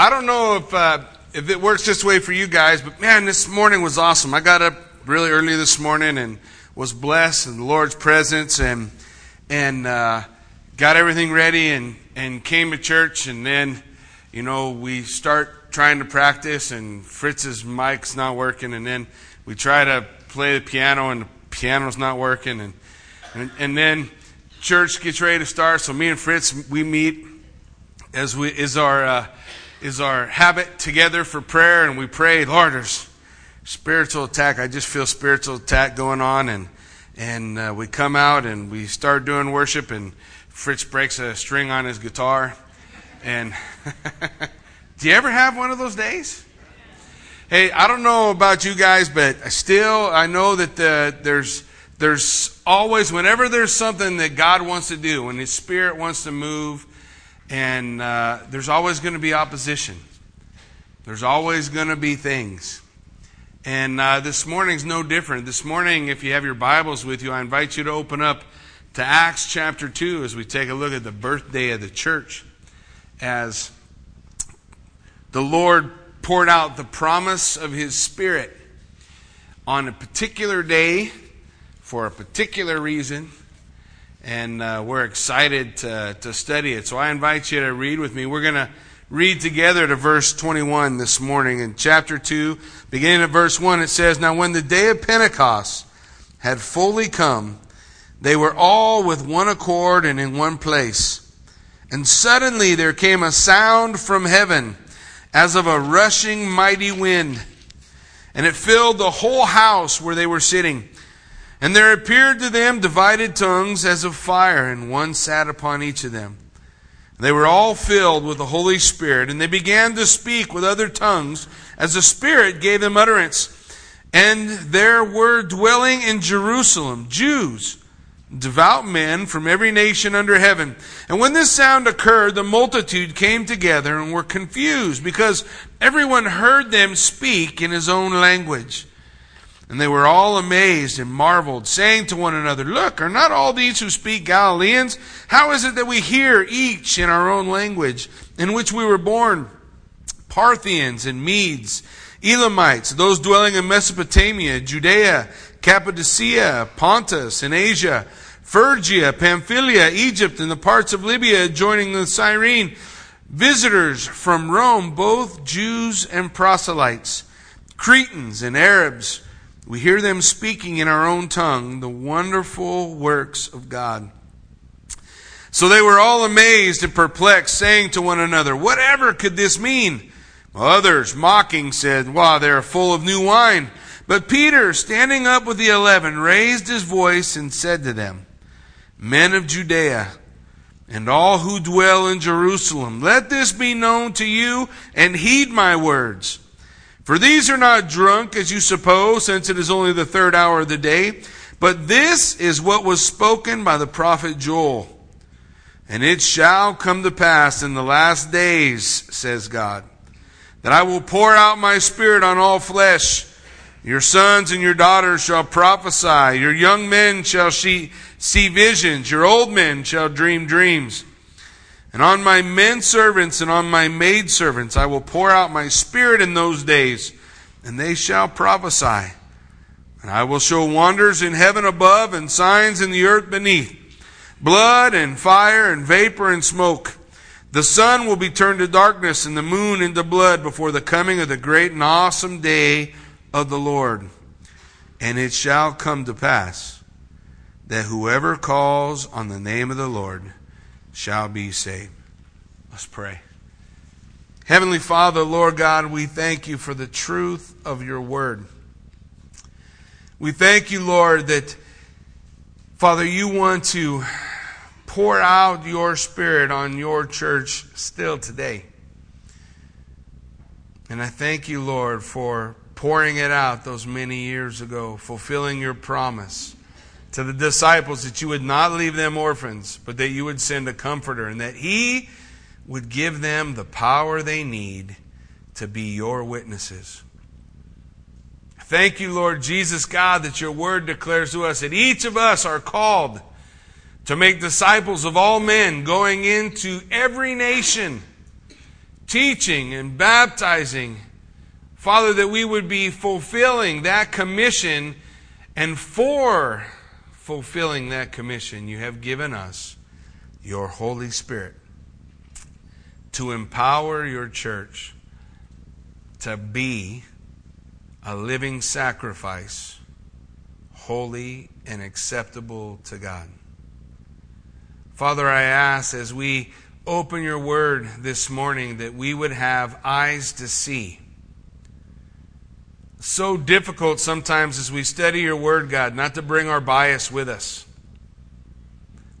I don't know if uh, if it works this way for you guys, but man, this morning was awesome. I got up really early this morning and was blessed in the Lord's presence and and uh, got everything ready and and came to church and then you know we start trying to practice and Fritz's mic's not working and then we try to play the piano and the piano's not working and and, and then church gets ready to start. So me and Fritz we meet as we is our uh, is our habit together for prayer, and we pray. Lord, there's spiritual attack. I just feel spiritual attack going on, and and uh, we come out and we start doing worship, and Fritz breaks a string on his guitar, and do you ever have one of those days? Hey, I don't know about you guys, but still, I know that the, there's there's always whenever there's something that God wants to do, when His Spirit wants to move and uh, there's always going to be opposition. There's always going to be things. And uh, this morning's no different. This morning, if you have your Bibles with you, I invite you to open up to Acts chapter 2 as we take a look at the birthday of the church. As the Lord poured out the promise of His Spirit on a particular day for a particular reason and uh, we're excited to, to study it. So I invite you to read with me. We're going to read together to verse 21 this morning in chapter 2, beginning at verse 1. It says, Now when the day of Pentecost had fully come, they were all with one accord and in one place. And suddenly there came a sound from heaven as of a rushing mighty wind, and it filled the whole house where they were sitting. And there appeared to them divided tongues as of fire, and one sat upon each of them. They were all filled with the Holy Spirit, and they began to speak with other tongues as the Spirit gave them utterance. And there were dwelling in Jerusalem Jews, devout men from every nation under heaven. And when this sound occurred, the multitude came together and were confused, because everyone heard them speak in his own language. And they were all amazed and marveled, saying to one another, Look, are not all these who speak Galileans? How is it that we hear each in our own language in which we were born? Parthians and Medes, Elamites, those dwelling in Mesopotamia, Judea, Cappadocia, Pontus, and Asia, Phrygia, Pamphylia, Egypt, and the parts of Libya adjoining the Cyrene, visitors from Rome, both Jews and proselytes, Cretans and Arabs, we hear them speaking in our own tongue the wonderful works of God. So they were all amazed and perplexed, saying to one another, Whatever could this mean? Others, mocking, said, Why, they are full of new wine. But Peter, standing up with the eleven, raised his voice and said to them, Men of Judea, and all who dwell in Jerusalem, let this be known to you, and heed my words. For these are not drunk, as you suppose, since it is only the third hour of the day. But this is what was spoken by the prophet Joel. And it shall come to pass in the last days, says God, that I will pour out my spirit on all flesh. Your sons and your daughters shall prophesy. Your young men shall see, visions. Your old men shall dream dreams. And on my men servants and on my maid servants I will pour out my spirit in those days, and they shall prophesy. And I will show wonders in heaven above and signs in the earth beneath blood and fire and vapor and smoke. The sun will be turned to darkness and the moon into blood before the coming of the great and awesome day of the Lord. And it shall come to pass that whoever calls on the name of the Lord shall be saved. Let's pray. Heavenly Father, Lord God, we thank you for the truth of your word. We thank you, Lord, that, Father, you want to pour out your spirit on your church still today. And I thank you, Lord, for pouring it out those many years ago, fulfilling your promise to the disciples that you would not leave them orphans, but that you would send a comforter and that he would give them the power they need to be your witnesses. Thank you, Lord Jesus God, that your word declares to us that each of us are called to make disciples of all men, going into every nation, teaching and baptizing. Father, that we would be fulfilling that commission, and for fulfilling that commission, you have given us your Holy Spirit to empower your church to be a living sacrifice, holy and acceptable to God. Father, I ask as we open your word this morning that we would have eyes to see. So difficult sometimes as we study your word, God, not to bring our bias with us.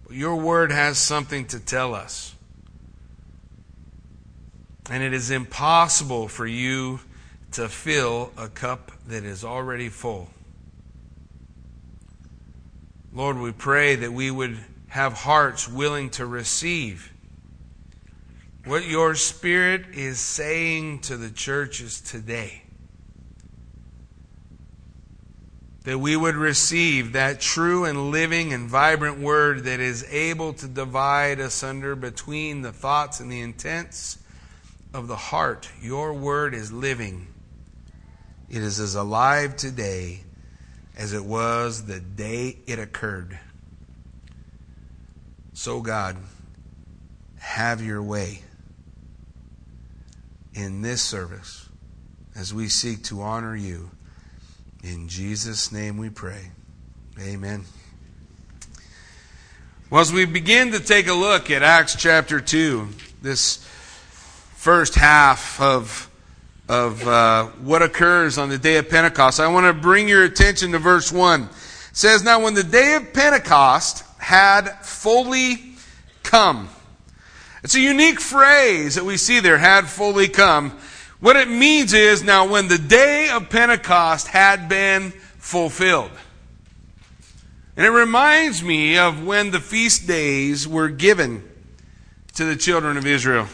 But your word has something to tell us. And it is impossible for you to fill a cup that is already full. Lord, we pray that we would have hearts willing to receive what your Spirit is saying to the churches today. That we would receive that true and living and vibrant word that is able to divide asunder between the thoughts and the intents of the heart. Your word is living, it is as alive today as it was the day it occurred. So, God, have your way in this service as we seek to honor you. In Jesus' name we pray. Amen. Well, as we begin to take a look at Acts chapter 2, this first half of, of uh, what occurs on the day of Pentecost, I want to bring your attention to verse 1. It says, Now when the day of Pentecost had fully come. It's a unique phrase that we see there, had fully come. What it means is now when the day of Pentecost had been fulfilled. And it reminds me of when the feast days were given to the children of Israel.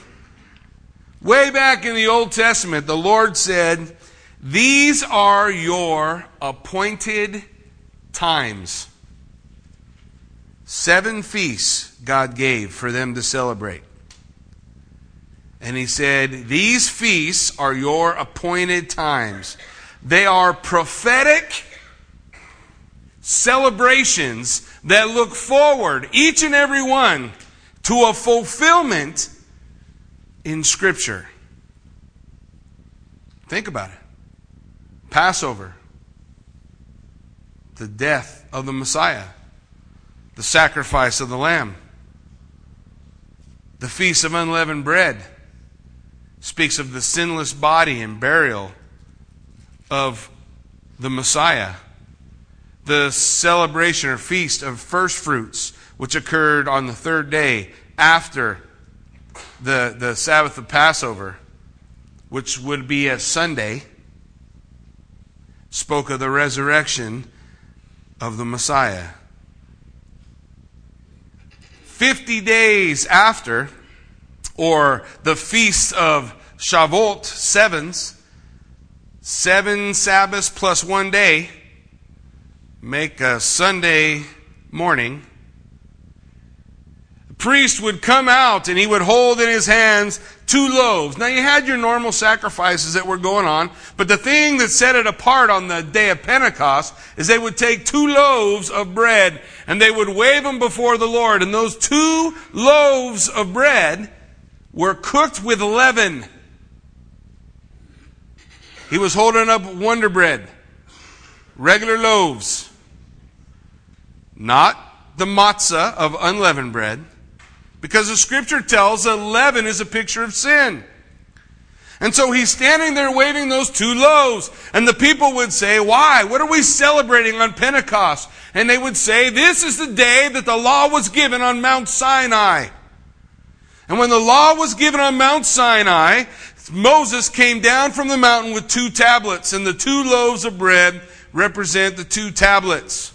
Way back in the Old Testament, the Lord said, These are your appointed times. Seven feasts God gave for them to celebrate. And he said, These feasts are your appointed times. They are prophetic celebrations that look forward, each and every one, to a fulfillment in Scripture. Think about it Passover, the death of the Messiah the sacrifice of the Lamb. The Feast of Unleavened Bread speaks of the sinless body and burial of the Messiah. The celebration or feast of first fruits, which occurred on the third day after the, the Sabbath of Passover, which would be a Sunday, spoke of the resurrection of the Messiah. 50 days after, or the feast of Shavuot, sevens, seven Sabbaths plus one day, make a Sunday morning The priest would come out and he would hold in his hands two loaves. Now you had your normal sacrifices that were going on, but the thing that set it apart on the day of Pentecost is they would take two loaves of bread and they would wave them before the Lord. And those two loaves of bread were cooked with leaven. He was holding up Wonder Bread, regular loaves, not the matzah of unleavened bread because the scripture tells that leaven is a picture of sin. And so he's standing there waving those two loaves. And the people would say, Why? What are we celebrating on Pentecost? And they would say, This is the day that the law was given on Mount Sinai. And when the law was given on Mount Sinai, Moses came down from the mountain with two tablets, and the two loaves of bread represent the two tablets.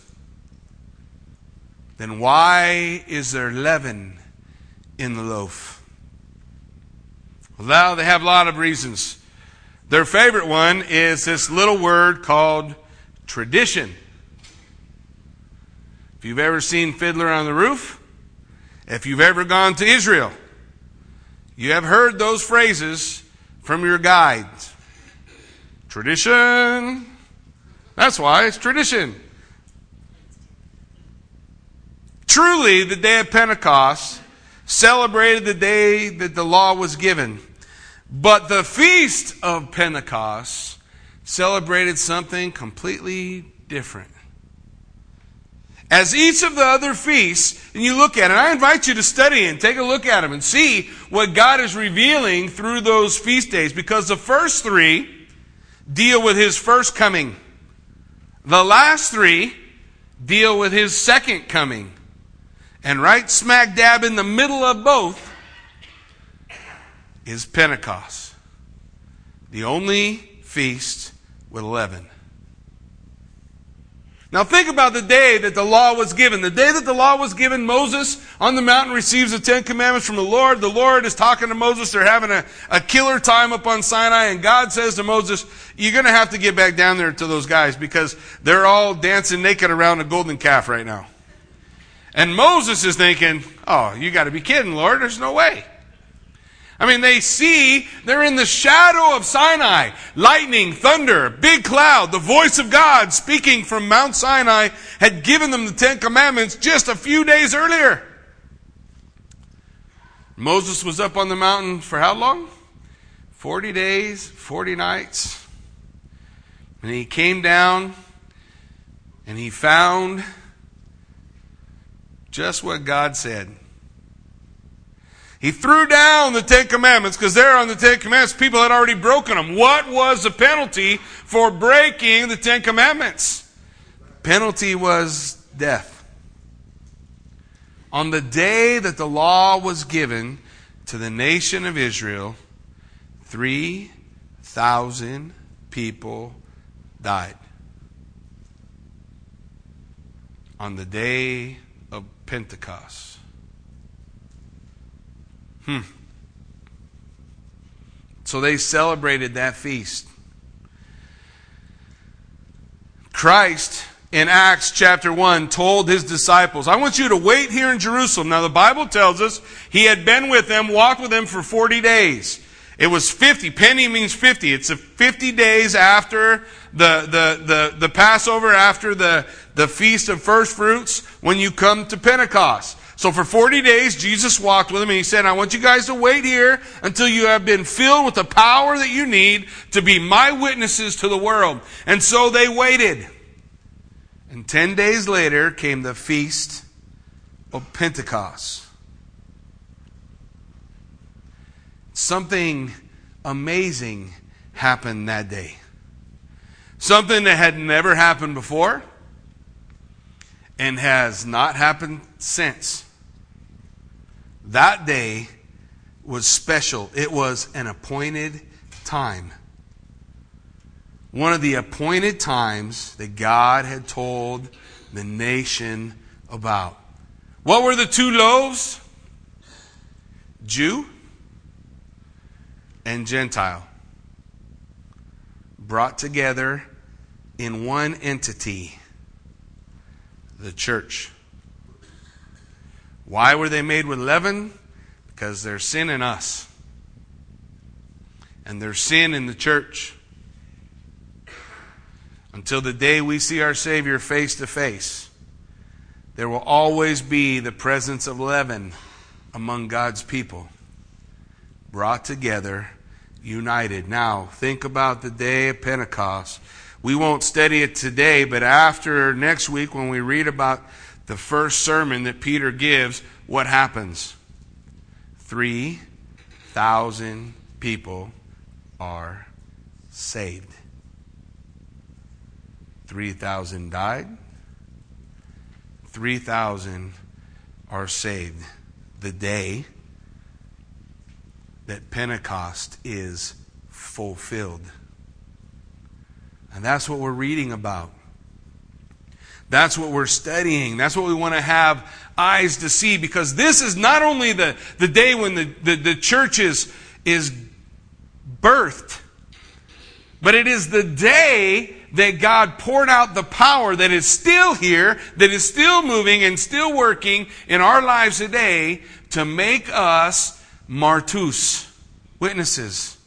Then why is there leaven in the loaf? Well, they have a lot of reasons. Their favorite one is this little word called tradition. If you've ever seen Fiddler on the Roof, if you've ever gone to Israel, You have heard those phrases from your guides. Tradition. That's why it's tradition. Truly, the day of Pentecost celebrated the day that the law was given. But the feast of Pentecost celebrated something completely different. As each of the other feasts, and you look at it, I invite you to study and take a look at them and see what God is revealing through those feast days because the first three deal with His first coming. The last three deal with His second coming. And right smack dab in the middle of both is Pentecost, the only feast with leaven. Now think about the day that the law was given. The day that the law was given, Moses on the mountain receives the Ten Commandments from the Lord. The Lord is talking to Moses. They're having a, a killer time up on Sinai, and God says to Moses, You're going to have to get back down there to those guys because they're all dancing naked around a golden calf right now. And Moses is thinking, oh, you got to be kidding, Lord. There's no way. I mean, they see, they're in the shadow of Sinai. Lightning, thunder, big cloud, the voice of God speaking from Mount Sinai had given them the Ten Commandments just a few days earlier. Moses was up on the mountain for how long? 40 days, 40 nights. And he came down and he found just what God said. He threw down the Ten Commandments because there on the Ten Commandments, people had already broken them. What was the penalty for breaking the Ten Commandments? Penalty was death. On the day that the law was given to the nation of Israel, 3,000 people died. On the day of Pentecost. Hmm. So they celebrated that feast. Christ in Acts chapter 1 told his disciples, I want you to wait here in Jerusalem. Now the Bible tells us he had been with them, walked with them for 40 days. It was 50. Pente means 50. It's 50 days after the, the, the, the Passover, after the, the Feast of First Fruits, when you come to Pentecost. So for 40 days, Jesus walked with them and he said, I want you guys to wait here until you have been filled with the power that you need to be my witnesses to the world. And so they waited. And 10 days later came the Feast of Pentecost. Something amazing happened that day. Something that had never happened before and has not happened since. That day was special. It was an appointed time. One of the appointed times that God had told the nation about. What were the two loaves? Jew and Gentile brought together in one entity, the church. Why were they made with leaven? Because there's sin in us. And there's sin in the church. Until the day we see our Savior face to face, there will always be the presence of leaven among God's people, brought together united. Now, think about the day of Pentecost. We won't study it today, but after next week, when we read about the first sermon that Peter gives, what happens? 3,000 people are saved. 3,000 died. 3,000 are saved. The day that Pentecost is fulfilled. And that's what we're reading about. That's what we're studying. That's what we want to have eyes to see because this is not only the, the day when the, the, the church is, is birthed, but it is the day that God poured out the power that is still here, that is still moving and still working in our lives today to make us martus, witnesses.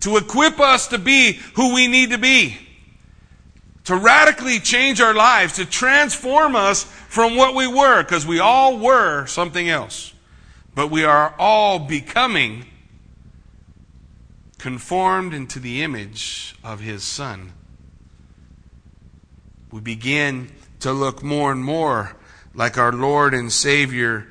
To equip us to be who we need to be. To radically change our lives, to transform us from what we were, because we all were something else. But we are all becoming conformed into the image of His Son. We begin to look more and more like our Lord and Savior,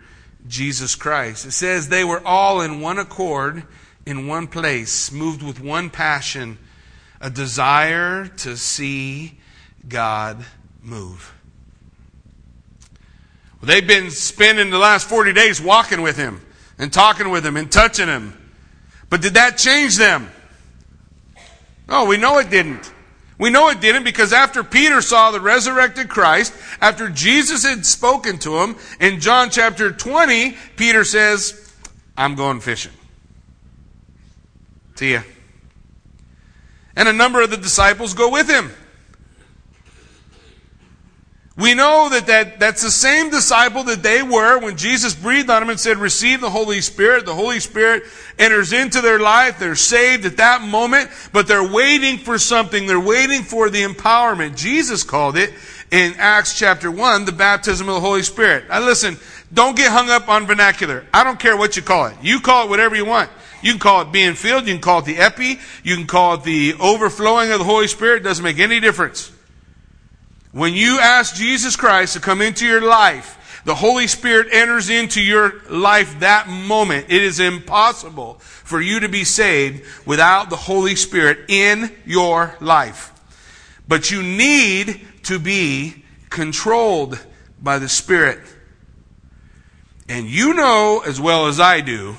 Jesus Christ. It says they were all in one accord, in one place, moved with one passion, a desire to see God move. Well, they've been spending the last 40 days walking with Him and talking with Him and touching Him. But did that change them? No, we know it didn't. We know it didn't because after Peter saw the resurrected Christ, after Jesus had spoken to him, in John chapter 20, Peter says, I'm going fishing. See ya. And a number of the disciples go with him. We know that, that that's the same disciple that they were when Jesus breathed on them and said, receive the Holy Spirit. The Holy Spirit enters into their life. They're saved at that moment, but they're waiting for something. They're waiting for the empowerment. Jesus called it in Acts chapter 1, the baptism of the Holy Spirit. Now listen, don't get hung up on vernacular. I don't care what you call it. You call it whatever you want. You can call it being filled. You can call it the epi. You can call it the overflowing of the Holy Spirit. It doesn't make any difference. When you ask Jesus Christ to come into your life, the Holy Spirit enters into your life that moment. It is impossible for you to be saved without the Holy Spirit in your life. But you need to be controlled by the Spirit. And you know as well as I do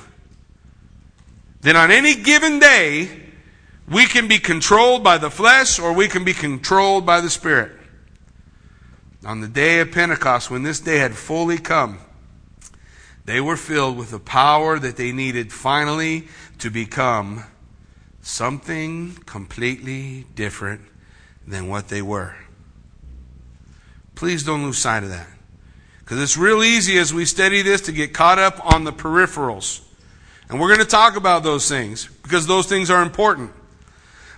that on any given day, we can be controlled by the flesh or we can be controlled by the Spirit on the day of Pentecost, when this day had fully come, they were filled with the power that they needed finally to become something completely different than what they were. Please don't lose sight of that. Because it's real easy as we study this to get caught up on the peripherals. And we're going to talk about those things because those things are important.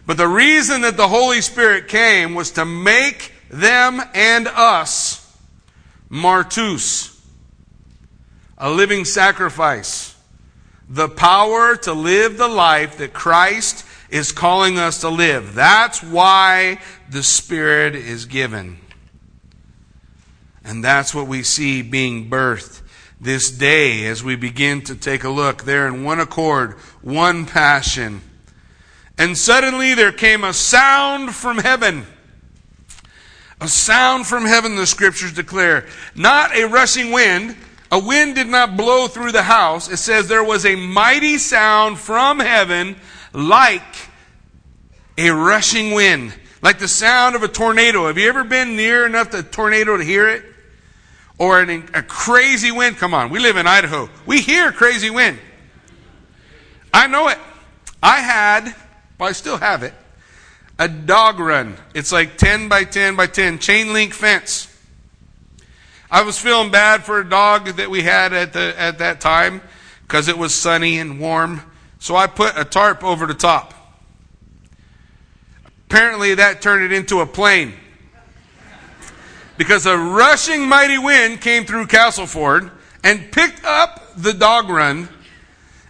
But the reason that the Holy Spirit came was to make them and us, martus, a living sacrifice, the power to live the life that Christ is calling us to live. That's why the Spirit is given. And that's what we see being birthed this day as we begin to take a look. There in one accord, one passion. And suddenly there came a sound from heaven a sound from heaven, the scriptures declare. Not a rushing wind. A wind did not blow through the house. It says there was a mighty sound from heaven like a rushing wind. Like the sound of a tornado. Have you ever been near enough to a tornado to hear it? Or an, a crazy wind? Come on, we live in Idaho. We hear crazy wind. I know it. I had, well, I still have it, a dog run. It's like 10 by 10 by 10, chain link fence. I was feeling bad for a dog that we had at, the, at that time because it was sunny and warm. So I put a tarp over the top. Apparently, that turned it into a plane. Because a rushing mighty wind came through Castleford and picked up the dog run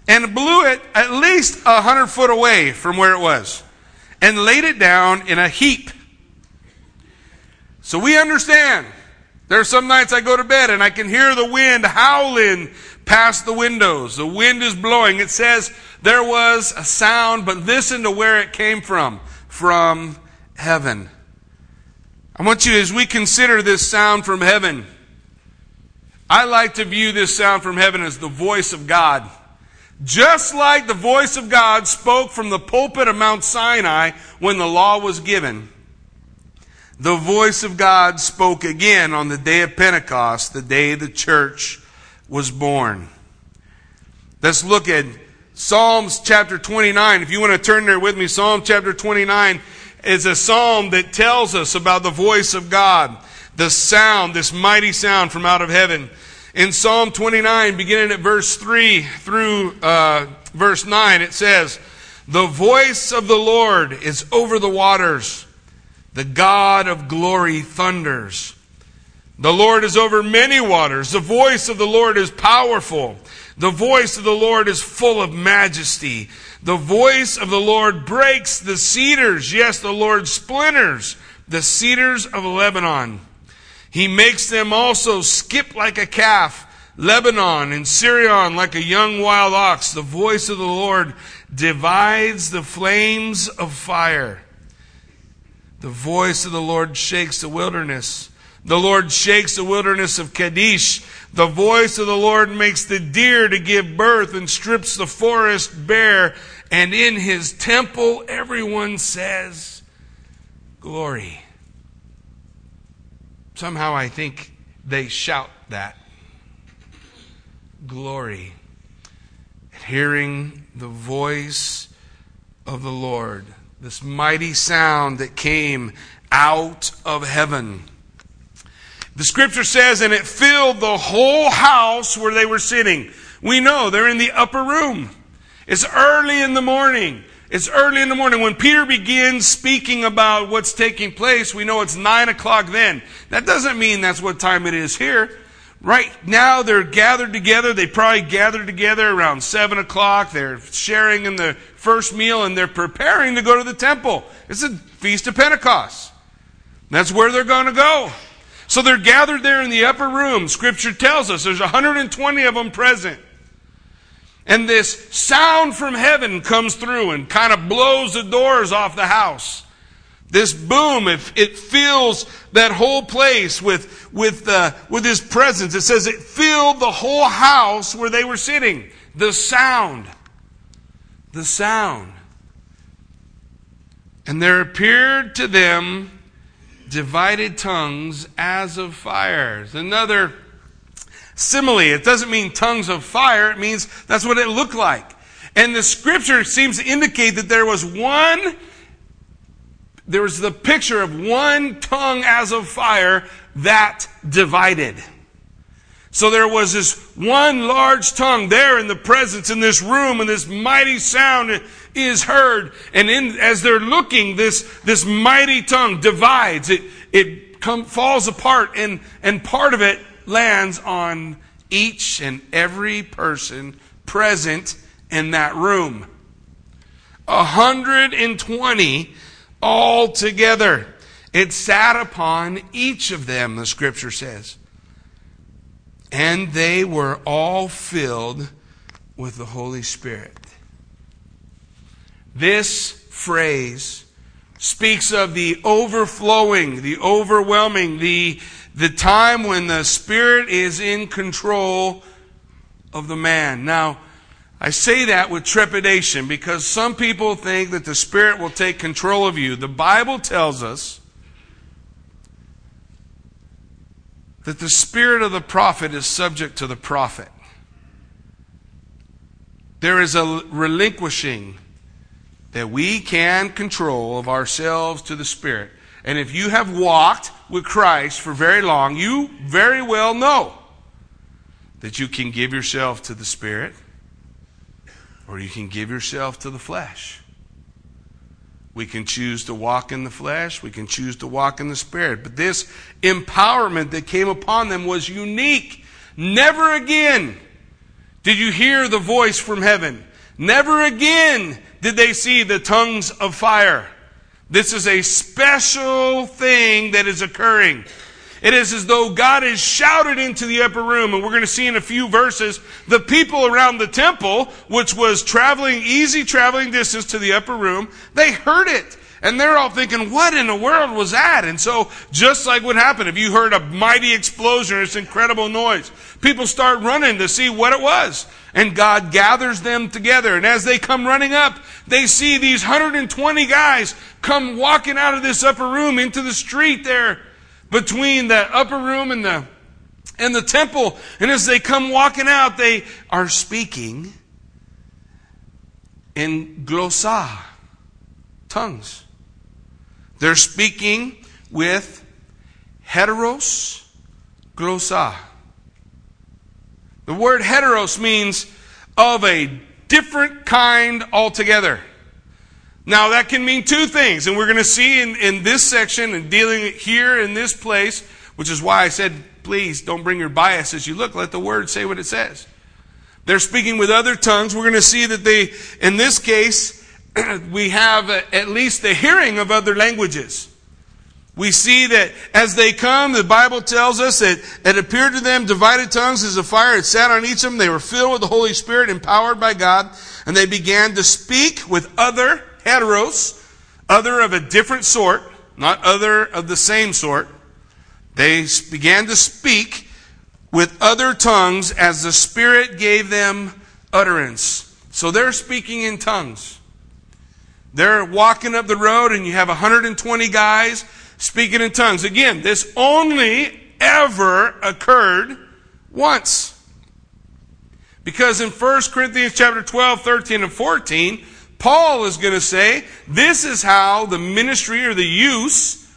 and blew it at least a hundred foot away from where it was and laid it down in a heap. So we understand. There are some nights I go to bed and I can hear the wind howling past the windows. The wind is blowing. It says there was a sound, but listen to where it came from. From heaven. I want you, as we consider this sound from heaven, I like to view this sound from heaven as the voice of God. Just like the voice of God spoke from the pulpit of Mount Sinai when the law was given, the voice of God spoke again on the day of Pentecost, the day the church was born. Let's look at Psalms chapter 29. If you want to turn there with me, Psalm chapter 29 is a psalm that tells us about the voice of God, the sound, this mighty sound from out of heaven. In Psalm 29, beginning at verse 3 through uh, verse 9, it says, The voice of the Lord is over the waters, the God of glory thunders. The Lord is over many waters. The voice of the Lord is powerful. The voice of the Lord is full of majesty. The voice of the Lord breaks the cedars. Yes, the Lord splinters the cedars of Lebanon. He makes them also skip like a calf. Lebanon and Sirion like a young wild ox. The voice of the Lord divides the flames of fire. The voice of the Lord shakes the wilderness. The Lord shakes the wilderness of Kadesh. The voice of the Lord makes the deer to give birth and strips the forest bare. And in his temple, everyone says, Glory. Somehow I think they shout that. Glory. At hearing the voice of the Lord, this mighty sound that came out of heaven. The scripture says, and it filled the whole house where they were sitting. We know they're in the upper room. It's early in the morning. It's early in the morning. When Peter begins speaking about what's taking place, we know it's nine o'clock then. That doesn't mean that's what time it is here. Right now, they're gathered together. They probably gathered together around seven o'clock. They're sharing in the first meal and they're preparing to go to the temple. It's a feast of Pentecost. That's where they're going to go. So they're gathered there in the upper room. Scripture tells us there's 120 of them present. And this sound from heaven comes through and kind of blows the doors off the house. This boom, it, it fills that whole place with, with, uh, with his presence. It says it filled the whole house where they were sitting. The sound. The sound. And there appeared to them divided tongues as of fires. Another simile. It doesn't mean tongues of fire, it means that's what it looked like. And the scripture seems to indicate that there was one, there was the picture of one tongue as of fire that divided. So there was this one large tongue there in the presence in this room, and this mighty sound is heard. And in, as they're looking, this, this mighty tongue divides. It, it come, falls apart, and, and part of it lands on each and every person present in that room. 120 all together. It sat upon each of them, the scripture says. And they were all filled with the Holy Spirit. This phrase speaks of the overflowing, the overwhelming, the, the time when the Spirit is in control of the man. Now, I say that with trepidation because some people think that the Spirit will take control of you. The Bible tells us that the spirit of the prophet is subject to the prophet. There is a relinquishing that we can control of ourselves to the Spirit. And if you have walked with Christ for very long, you very well know that you can give yourself to the Spirit or you can give yourself to the flesh. We can choose to walk in the flesh. We can choose to walk in the spirit. But this empowerment that came upon them was unique. Never again did you hear the voice from heaven. Never again did they see the tongues of fire. This is a special thing that is occurring. It is as though God has shouted into the upper room, and we're going to see in a few verses the people around the temple, which was traveling, easy traveling distance to the upper room, they heard it. And they're all thinking, what in the world was that? And so, just like what happened, if you heard a mighty explosion this incredible noise, people start running to see what it was. And God gathers them together. And as they come running up, they see these 120 guys come walking out of this upper room into the street there between the upper room and the and the temple. And as they come walking out, they are speaking in glossa, tongues. They're speaking with heteros glossa. The word heteros means of a different kind altogether. Now, that can mean two things, and we're going to see in, in this section and dealing here in this place, which is why I said, please don't bring your bias as you look. Let the word say what it says. They're speaking with other tongues. We're going to see that they, in this case, we have at least the hearing of other languages. We see that as they come, the Bible tells us that it appeared to them divided tongues as a fire had sat on each of them. They were filled with the Holy Spirit, empowered by God, and they began to speak with other heteros, other of a different sort, not other of the same sort. They began to speak with other tongues as the Spirit gave them utterance. So they're speaking in tongues. They're walking up the road, and you have 120 guys speaking in tongues. Again, this only ever occurred once. Because in 1 Corinthians chapter 12, 13, and 14, Paul is going to say, this is how the ministry or the use,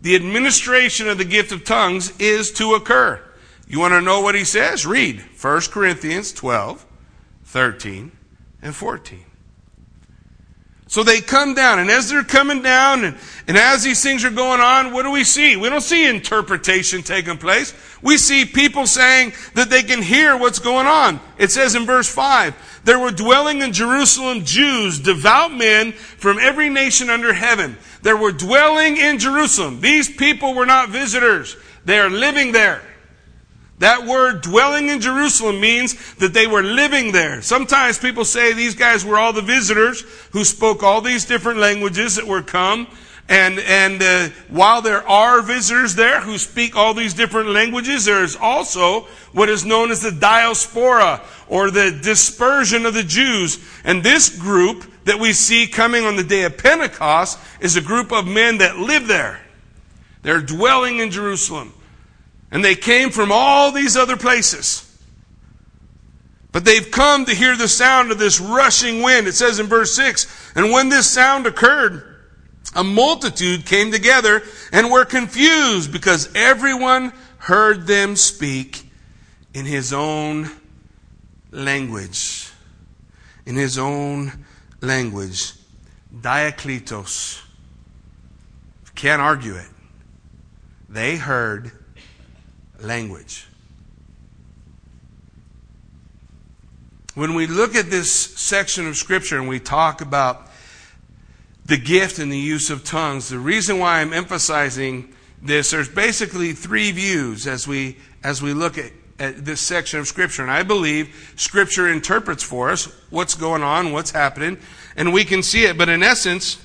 the administration of the gift of tongues is to occur. You want to know what he says? Read 1 Corinthians 12, 13, and 14. So they come down, and as they're coming down, and, and as these things are going on, what do we see? We don't see interpretation taking place. We see people saying that they can hear what's going on. It says in verse 5, there were dwelling in Jerusalem Jews, devout men from every nation under heaven. There were dwelling in Jerusalem. These people were not visitors. They are living there. That word dwelling in Jerusalem means that they were living there. Sometimes people say these guys were all the visitors who spoke all these different languages that were come. And, and uh, while there are visitors there who speak all these different languages, there is also what is known as the diaspora or the dispersion of the Jews. And this group that we see coming on the day of Pentecost is a group of men that live there. They're dwelling in Jerusalem. And they came from all these other places. But they've come to hear the sound of this rushing wind. It says in verse 6 And when this sound occurred, a multitude came together and were confused because everyone heard them speak in his own language. In his own language. dialektos. Can't argue it. They heard language. When we look at this section of Scripture and we talk about the gift and the use of tongues, the reason why I'm emphasizing this, there's basically three views as we, as we look at, at this section of Scripture. And I believe Scripture interprets for us what's going on, what's happening, and we can see it. But in essence,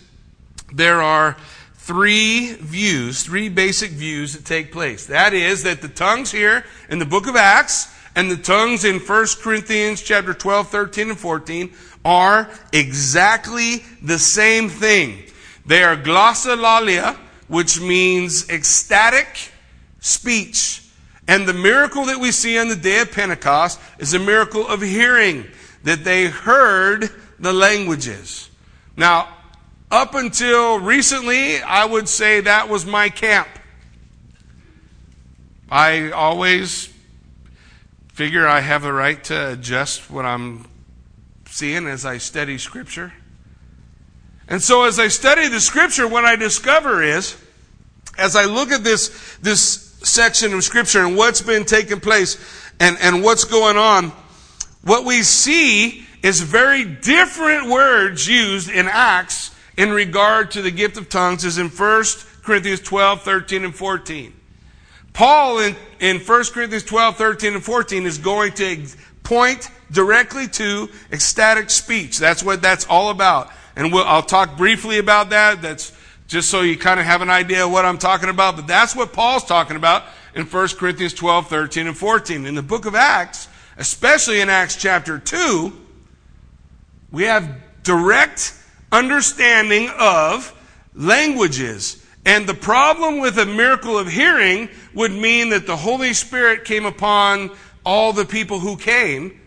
there are three views, three basic views that take place. That is that the tongues here in the book of Acts and the tongues in 1 Corinthians chapter 12, 13, and 14 are exactly the same thing. They are glossolalia, which means ecstatic speech. And the miracle that we see on the day of Pentecost is a miracle of hearing, that they heard the languages. Now, up until recently, I would say that was my camp. I always figure I have the right to adjust what I'm seeing as I study Scripture. And so, as I study the Scripture, what I discover is, as I look at this, this section of Scripture and what's been taking place and, and what's going on, what we see is very different words used in Acts in regard to the gift of tongues is in 1 Corinthians 12, 13, and 14. Paul in, in 1 Corinthians 12, 13, and 14 is going to point directly to ecstatic speech. That's what that's all about. And we'll, I'll talk briefly about that. That's just so you kind of have an idea of what I'm talking about. But that's what Paul's talking about in 1 Corinthians 12, 13, and 14. In the book of Acts, especially in Acts chapter 2, we have direct understanding of languages. And the problem with a miracle of hearing would mean that the Holy Spirit came upon all the people who came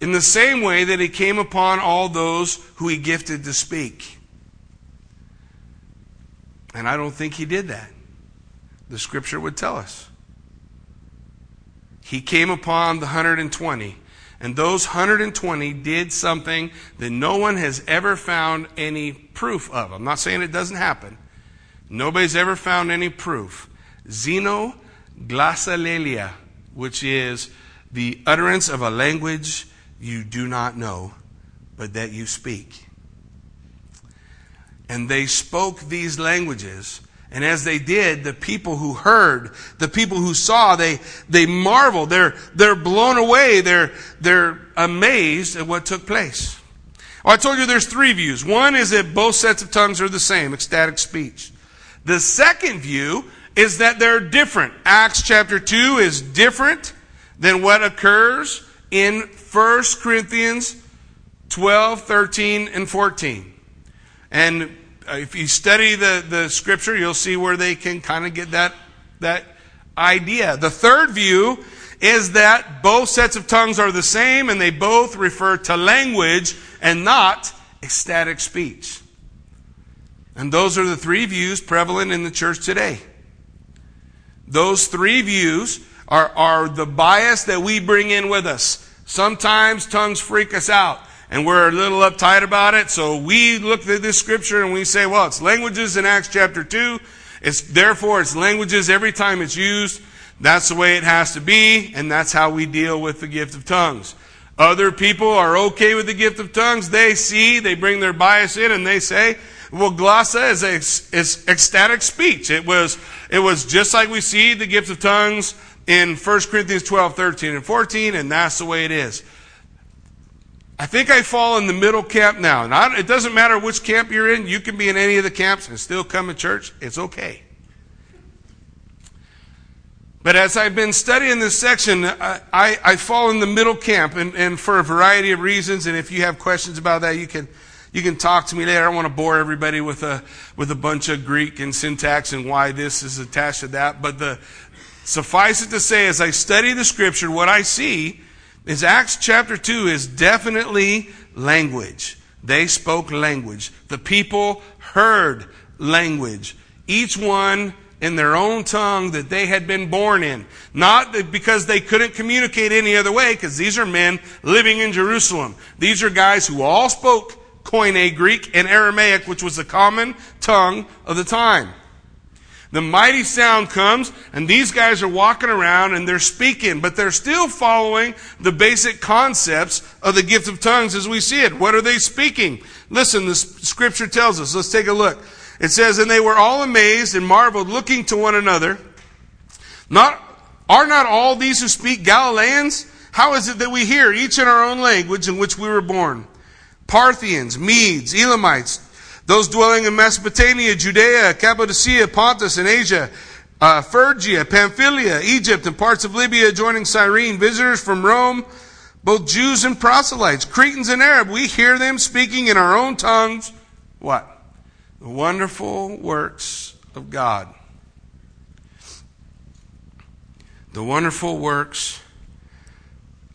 in the same way that he came upon all those who he gifted to speak. And I don't think he did that. The scripture would tell us. he came upon the 120. And those 120 did something that no one has ever found any proof of. I'm not saying it doesn't happen. Nobody's ever found any proof. Xenoglossalia, which is the utterance of a language you do not know, but that you speak. And they spoke these languages. And as they did, the people who heard, the people who saw, they, they marvel. They're, they're blown away. They're, they're amazed at what took place. I told you there's three views. One is that both sets of tongues are the same, ecstatic speech. The second view is that they're different. Acts chapter 2 is different than what occurs in 1 Corinthians 12, 13, and 14. And if you study the, the scripture, you'll see where they can kind of get that, that idea. The third view is that both sets of tongues are the same and they both refer to language and not ecstatic speech. And those are the three views prevalent in the church today. Those three views are, are the bias that we bring in with us. Sometimes tongues freak us out and we're a little uptight about it. So we look at this scripture and we say, well, it's languages in Acts chapter 2. It's therefore it's languages every time it's used. That's the way it has to be, and that's how we deal with the gift of tongues. Other people are okay with the gift of tongues. They see, they bring their bias in, and they say, well, glossa is, is ecstatic speech. It was, it was just like we see the gift of tongues in 1 Corinthians 12, 13, and 14, and that's the way it is. I think I fall in the middle camp now. And it doesn't matter which camp you're in. You can be in any of the camps and still come to church. It's okay. But as I've been studying this section, I, I, I fall in the middle camp, and, and, for a variety of reasons. And if you have questions about that, you can you can talk to me later. I don't want to bore everybody with a with a bunch of Greek and syntax and why this is attached to that. But the suffice it to say, as I study the scripture, what I see is Acts chapter 2 is definitely language. They spoke language. The people heard language. Each one in their own tongue that they had been born in. Not because they couldn't communicate any other way, because these are men living in Jerusalem. These are guys who all spoke Koine Greek and Aramaic, which was the common tongue of the time. The mighty sound comes, and these guys are walking around and they're speaking, but they're still following the basic concepts of the gift of tongues as we see it. What are they speaking? Listen, the scripture tells us. Let's take a look. It says, And they were all amazed and marveled, looking to one another. Not, are not all these who speak Galileans? How is it that we hear each in our own language in which we were born? Parthians, Medes, Elamites, those dwelling in Mesopotamia, Judea, Cappadocia, Pontus, and Asia, uh, Phrygia, Pamphylia, Egypt, and parts of Libya adjoining Cyrene, visitors from Rome, both Jews and proselytes, Cretans and Arab, we hear them speaking in our own tongues. What? The wonderful works of God. The wonderful works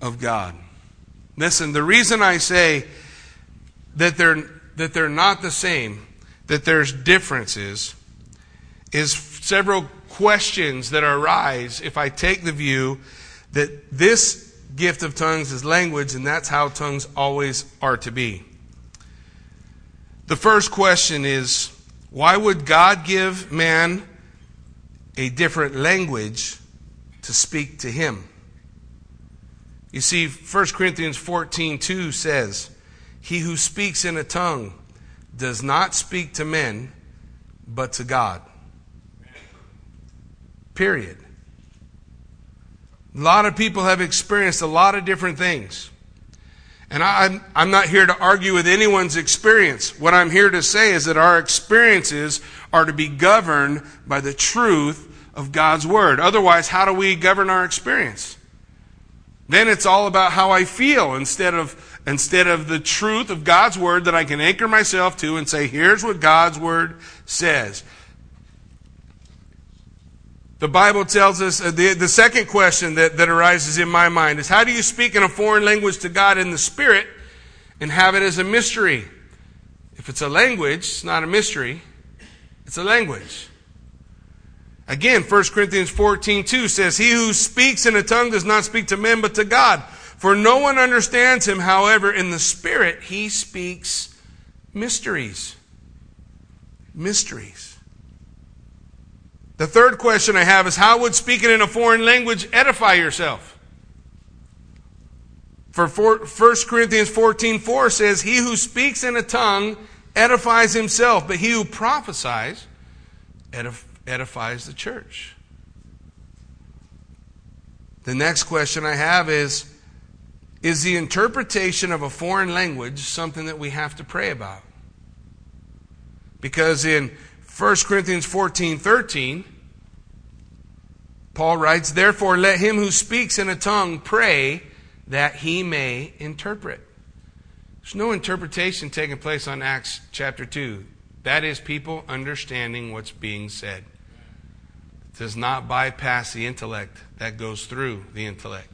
of God. Listen, the reason I say that they're that they're not the same, that there's differences, is several questions that arise if I take the view that this gift of tongues is language and that's how tongues always are to be. The first question is why would God give man a different language to speak to him? You see, 1 Corinthians 14 2 says, he who speaks in a tongue does not speak to men, but to God. Period. A lot of people have experienced a lot of different things. And I, am I'm not here to argue with anyone's experience. What I'm here to say is that our experiences are to be governed by the truth of God's Word. Otherwise, how do we govern our experience? Then it's all about how I feel instead of instead of the truth of God's Word that I can anchor myself to and say, here's what God's Word says. The Bible tells us uh, the, the second question that, that arises in my mind is how do you speak in a foreign language to God in the Spirit and have it as a mystery? If it's a language, it's not a mystery, it's a language. Again, 1 Corinthians 14, 2 says, He who speaks in a tongue does not speak to men, but to God. For no one understands him. However, in the Spirit, he speaks mysteries. Mysteries. The third question I have is how would speaking in a foreign language edify yourself? For 1 Corinthians 14 4 says, He who speaks in a tongue edifies himself, but he who prophesies edifies the church. The next question I have is Is the interpretation of a foreign language something that we have to pray about? Because in 1 Corinthians 14 13, Paul writes, Therefore, let him who speaks in a tongue pray that he may interpret. There's no interpretation taking place on Acts chapter 2. That is people understanding what's being said. It does not bypass the intellect, that goes through the intellect.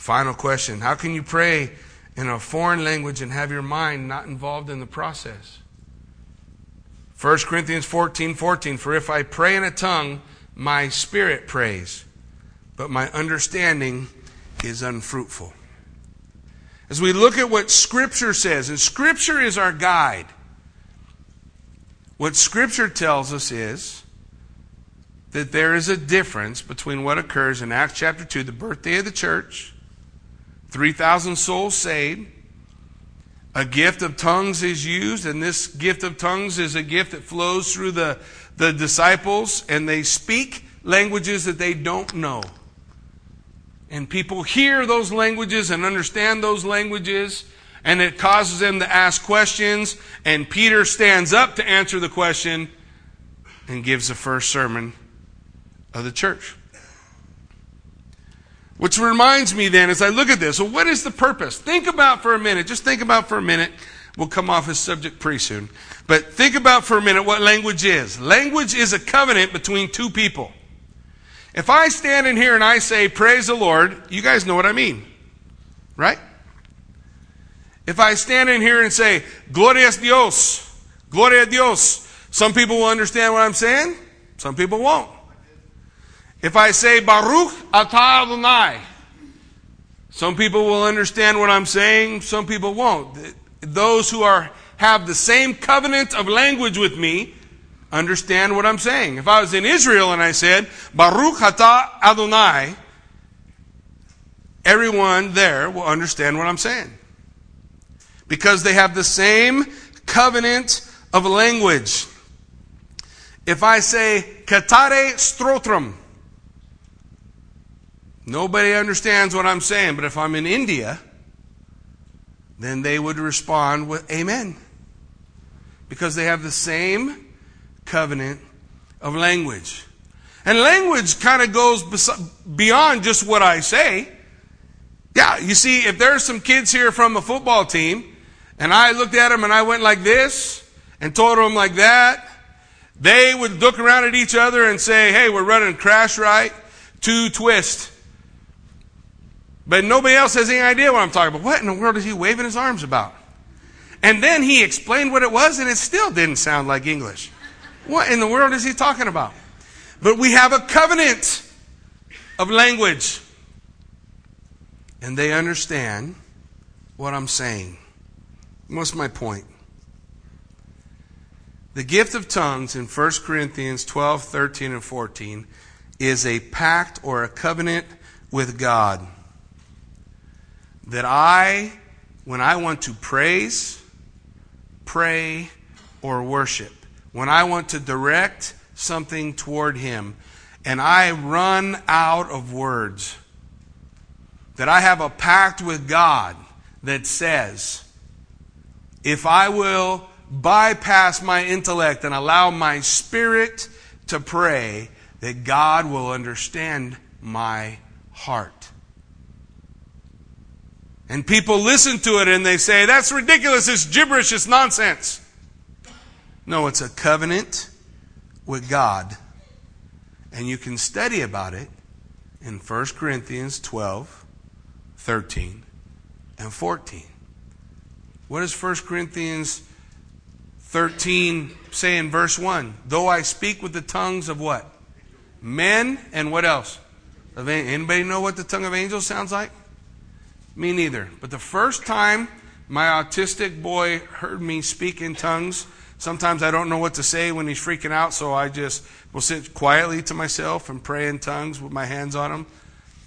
Final question How can you pray in a foreign language and have your mind not involved in the process? 1 Corinthians 14 14, for if I pray in a tongue, my spirit prays, but my understanding is unfruitful. As we look at what Scripture says, and Scripture is our guide, what Scripture tells us is that there is a difference between what occurs in Acts chapter 2, the birthday of the church, 3,000 souls saved, a gift of tongues is used, and this gift of tongues is a gift that flows through the, the disciples, and they speak languages that they don't know and people hear those languages and understand those languages, and it causes them to ask questions, and Peter stands up to answer the question and gives the first sermon of the church. Which reminds me then, as I look at this, well, what is the purpose? Think about for a minute, just think about for a minute. We'll come off this subject pretty soon. But think about for a minute what language is. Language is a covenant between two people. If I stand in here and I say, Praise the Lord, you guys know what I mean. Right? If I stand in here and say, Gloria a Dios, Gloria a Dios, some people will understand what I'm saying, some people won't. If I say, Baruch atah Adonai, some people will understand what I'm saying, some people won't. Those who are, have the same covenant of language with me understand what I'm saying. If I was in Israel and I said, Baruch Atah Adonai, everyone there will understand what I'm saying. Because they have the same covenant of language. If I say, Katare Strotram, nobody understands what I'm saying. But if I'm in India, then they would respond with Amen. Because they have the same covenant of language. And language kind of goes beyond just what I say. Yeah, you see, if there's some kids here from a football team, and I looked at them and I went like this, and told them like that, they would look around at each other and say, hey, we're running crash right, two twist. But nobody else has any idea what I'm talking about. What in the world is he waving his arms about? And then he explained what it was, and it still didn't sound like English. What in the world is he talking about? But we have a covenant of language. And they understand what I'm saying. What's my point? The gift of tongues in 1 Corinthians 12, 13, and 14 is a pact or a covenant with God. That I, when I want to praise, pray, or worship, when I want to direct something toward Him and I run out of words, that I have a pact with God that says, if I will bypass my intellect and allow my spirit to pray, that God will understand my heart. And people listen to it and they say, that's ridiculous, it's gibberish, it's nonsense. No, it's a covenant with God. And you can study about it in 1 Corinthians 12, 13, and 14. What does 1 Corinthians 13 say in verse 1? Though I speak with the tongues of what? Men and what else? Anybody know what the tongue of angels sounds like? Me neither. But the first time my autistic boy heard me speak in tongues, sometimes I don't know what to say when he's freaking out, so I just will sit quietly to myself and pray in tongues with my hands on him.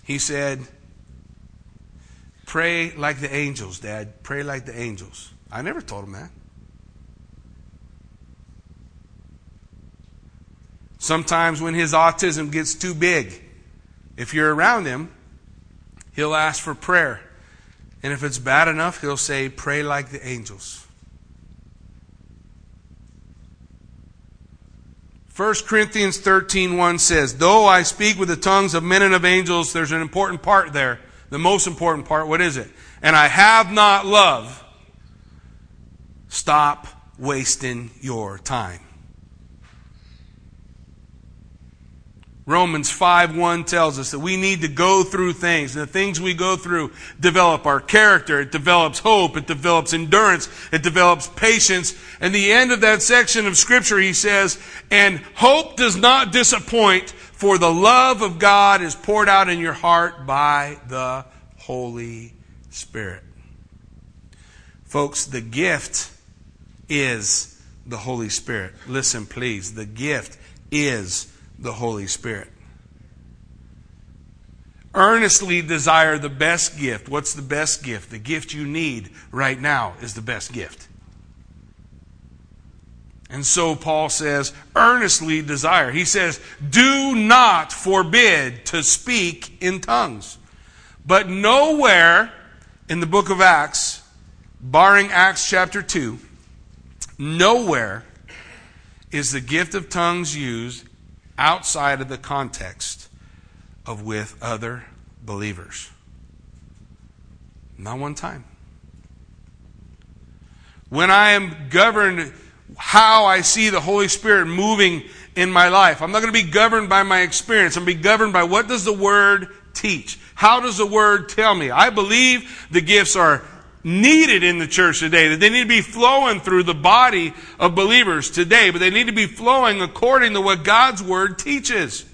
He said, Pray like the angels, Dad. Pray like the angels. I never told him that. Sometimes when his autism gets too big, if you're around him, he'll ask for prayer. And if it's bad enough, he'll say, Pray like the angels. 1 Corinthians 13:1 says, "Though I speak with the tongues of men and of angels, there's an important part there. The most important part, what is it? And I have not love. Stop wasting your time." Romans 5 1 tells us that we need to go through things. And the things we go through develop our character. It develops hope. It develops endurance. It develops patience. And the end of that section of scripture, he says, and hope does not disappoint, for the love of God is poured out in your heart by the Holy Spirit. Folks, the gift is the Holy Spirit. Listen, please. The gift is the Holy Spirit. Earnestly desire the best gift. What's the best gift? The gift you need right now is the best gift. And so Paul says, earnestly desire. He says, do not forbid to speak in tongues. But nowhere in the book of Acts, barring Acts chapter 2, nowhere is the gift of tongues used outside of the context of with other believers. Not one time. When I am governed how I see the Holy Spirit moving in my life, I'm not going to be governed by my experience. I'm going to be governed by what does the Word teach? How does the Word tell me? I believe the gifts are needed in the church today, that they need to be flowing through the body of believers today, but they need to be flowing according to what God's Word teaches.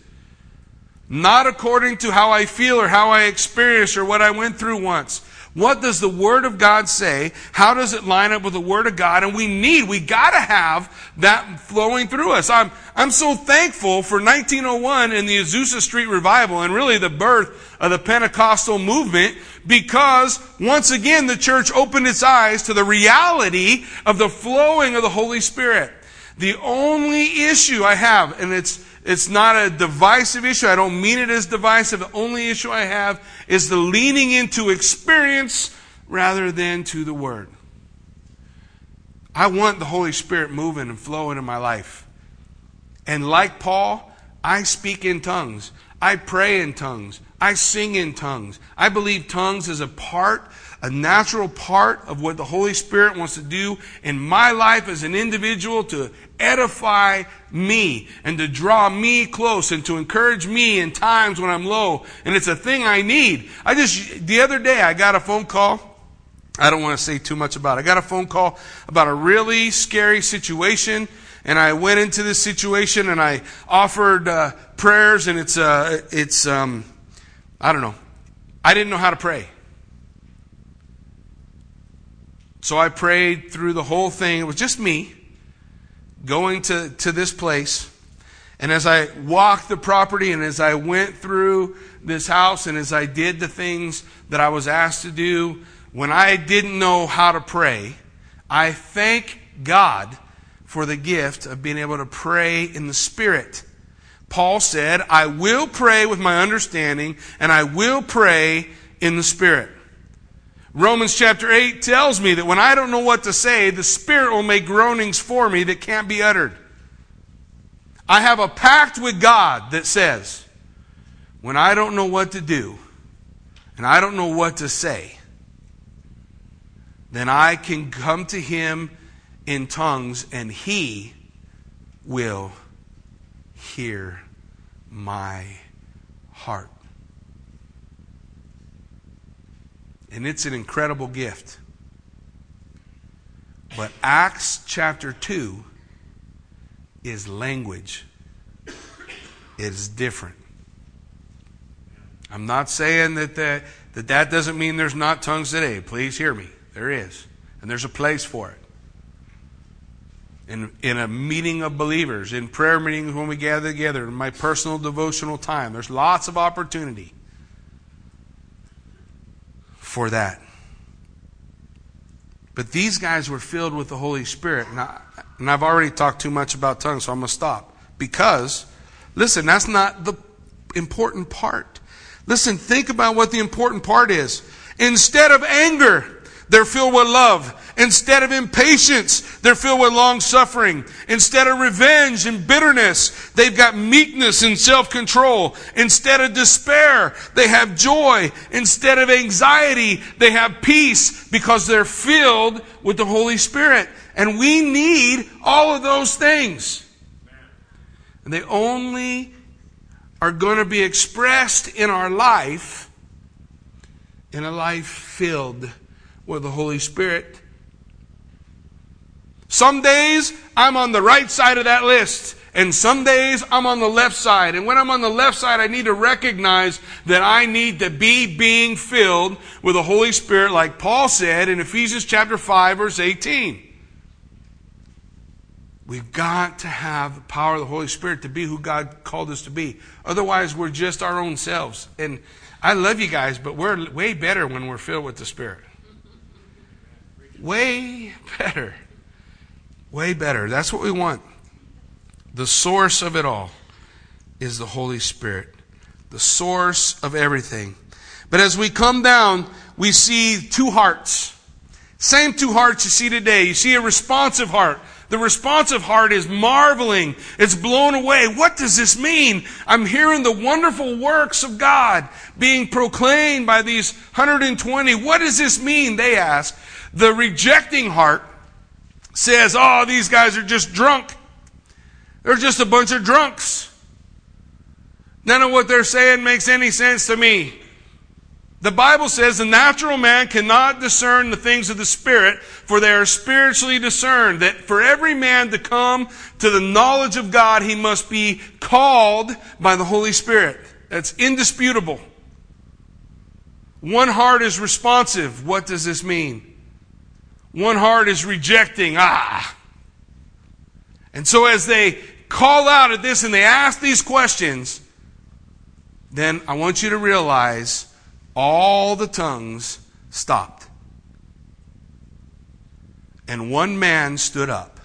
Not according to how I feel or how I experienced or what I went through once. What does the Word of God say? How does it line up with the Word of God? And we need, we gotta have that flowing through us. I'm, I'm so thankful for 1901 and the Azusa Street Revival and really the birth of the Pentecostal movement because once again the church opened its eyes to the reality of the flowing of the Holy Spirit. The only issue I have, and it's, it's not a divisive issue. I don't mean it as divisive. The only issue I have is the leaning into experience rather than to the Word. I want the Holy Spirit moving and flowing in my life. And like Paul, I speak in tongues. I pray in tongues. I sing in tongues. I believe tongues is a part, a natural part of what the Holy Spirit wants to do in my life as an individual to edify me and to draw me close and to encourage me in times when I'm low. And it's a thing I need. I just, the other day I got a phone call. I don't want to say too much about it. I got a phone call about a really scary situation and I went into this situation and I offered uh, prayers and it's uh, it's um, I don't know. I didn't know how to pray. So I prayed through the whole thing. It was just me going to, to this place. And as I walked the property and as I went through this house and as I did the things that I was asked to do, when I didn't know how to pray, I thank God for the gift of being able to pray in the Spirit. Paul said, I will pray with my understanding, and I will pray in the Spirit. Romans chapter 8 tells me that when I don't know what to say, the Spirit will make groanings for me that can't be uttered. I have a pact with God that says, when I don't know what to do, and I don't know what to say, then I can come to Him in tongues, and He will hear my heart. And it's an incredible gift. But Acts chapter 2 is language. it is different. I'm not saying that that, that that doesn't mean there's not tongues today. Please hear me. There is. And there's a place for it. In, in a meeting of believers, in prayer meetings when we gather together, in my personal devotional time, there's lots of opportunity for that. But these guys were filled with the Holy Spirit. And, I, and I've already talked too much about tongues, so I'm going to stop. Because, listen, that's not the important part. Listen, think about what the important part is. Instead of anger, they're filled with love. Instead of impatience, they're filled with long suffering. Instead of revenge and bitterness, they've got meekness and self control. Instead of despair, they have joy. Instead of anxiety, they have peace because they're filled with the Holy Spirit. And we need all of those things. And they only are going to be expressed in our life in a life filled with the Holy Spirit. Some days I'm on the right side of that list. And some days I'm on the left side. And when I'm on the left side, I need to recognize that I need to be being filled with the Holy Spirit, like Paul said in Ephesians chapter 5, verse 18. We've got to have the power of the Holy Spirit to be who God called us to be. Otherwise, we're just our own selves. And I love you guys, but we're way better when we're filled with the Spirit. Way better. Way better. That's what we want. The source of it all is the Holy Spirit, the source of everything. But as we come down, we see two hearts. Same two hearts you see today. You see a responsive heart. The responsive heart is marveling. It's blown away. What does this mean? I'm hearing the wonderful works of God being proclaimed by these 120. What does this mean? They ask. The rejecting heart says, oh, these guys are just drunk. They're just a bunch of drunks. None of what they're saying makes any sense to me. The Bible says the natural man cannot discern the things of the Spirit, for they are spiritually discerned. That for every man to come to the knowledge of God, he must be called by the Holy Spirit. That's indisputable. One heart is responsive. What does this mean? One heart is rejecting. Ah. And so as they call out at this and they ask these questions, then I want you to realize all the tongues stopped. And one man stood up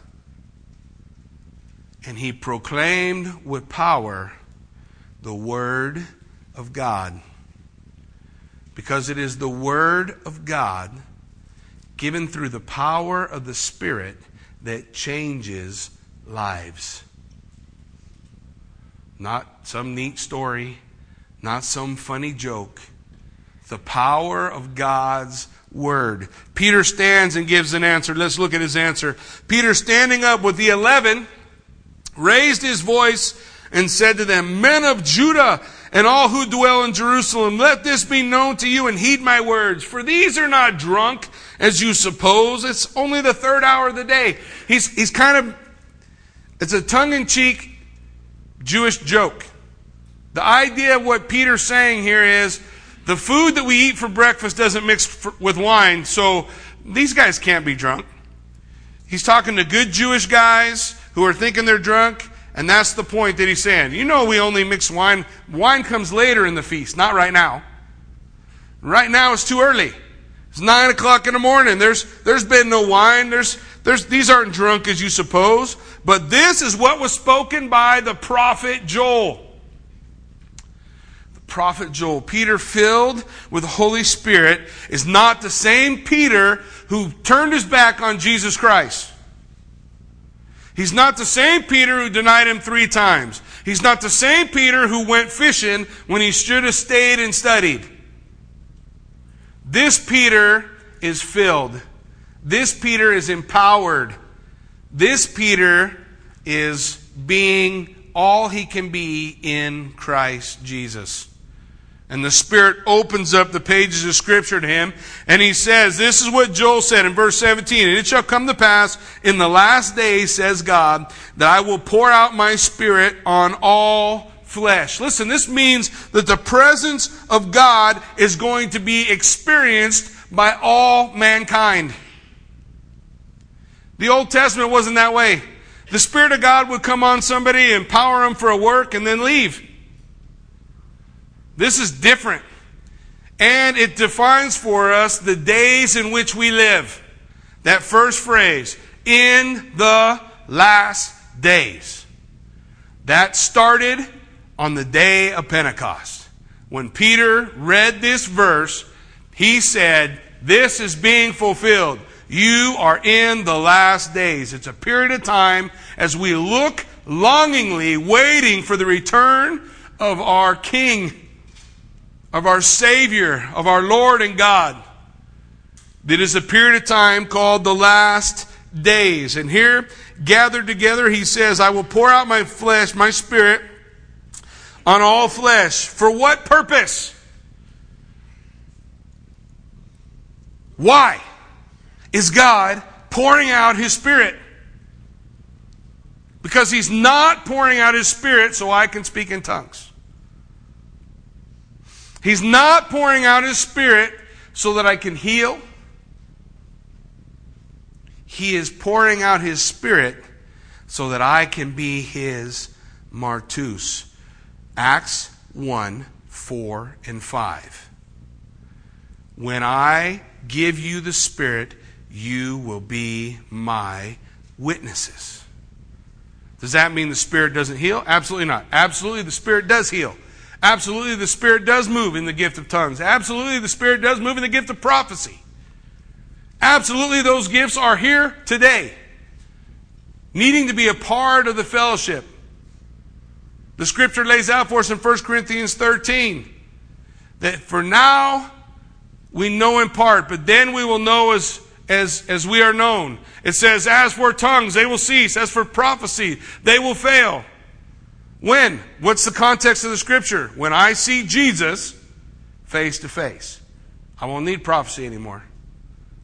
and he proclaimed with power the Word of God. Because it is the Word of God given through the power of the Spirit that changes lives. Not some neat story, not some funny joke. The power of God's Word. Peter stands and gives an answer. Let's look at his answer. Peter, standing up with the eleven, raised his voice and said to them, Men of Judah and all who dwell in Jerusalem, let this be known to you and heed my words. For these are not drunk as you suppose. It's only the third hour of the day. He's, he's kind of, it's a tongue in cheek Jewish joke. The idea of what Peter's saying here is the food that we eat for breakfast doesn't mix for, with wine, so these guys can't be drunk. He's talking to good Jewish guys who are thinking they're drunk, and that's the point that he's saying. You know, we only mix wine. Wine comes later in the feast, not right now. Right now, it's too early. It's nine o'clock in the morning. There's, there's been no wine. There's, there's, these aren't drunk as you suppose. But this is what was spoken by the prophet Joel. The prophet Joel. Peter filled with the Holy Spirit is not the same Peter who turned his back on Jesus Christ. He's not the same Peter who denied him three times. He's not the same Peter who went fishing when he should have stayed and studied. This Peter is filled. This Peter is empowered. This Peter is being all he can be in Christ Jesus. And the Spirit opens up the pages of Scripture to him, and he says, This is what Joel said in verse 17. And it shall come to pass in the last days, says God, that I will pour out my Spirit on all flesh. Listen, this means that the presence of God is going to be experienced by all mankind. The Old Testament wasn't that way. The Spirit of God would come on somebody, empower them for a work, and then leave. This is different. And it defines for us the days in which we live. That first phrase, in the last days. That started on the day of Pentecost. When Peter read this verse, he said, This is being fulfilled. You are in the last days. It's a period of time as we look longingly, waiting for the return of our King, of our Savior, of our Lord and God. It is a period of time called the last days. And here, gathered together, he says, I will pour out my flesh, my spirit, on all flesh. For what purpose? Why is God pouring out his spirit? Because he's not pouring out his spirit so I can speak in tongues. He's not pouring out his spirit so that I can heal he is pouring out His Spirit so that I can be His Martus. Acts 1 4 and 5. When I give you the Spirit, you will be my witnesses. Does that mean the Spirit doesn't heal? Absolutely not. Absolutely, the Spirit does heal. Absolutely, the Spirit does move in the gift of tongues. Absolutely, the Spirit does move in the gift of prophecy. Absolutely, those gifts are here today, needing to be a part of the fellowship. The scripture lays out for us in 1 Corinthians 13 that for now we know in part, but then we will know as, as, as we are known. It says, As for tongues, they will cease. As for prophecy, they will fail. When? What's the context of the scripture? When I see Jesus face to face. I won't need prophecy anymore.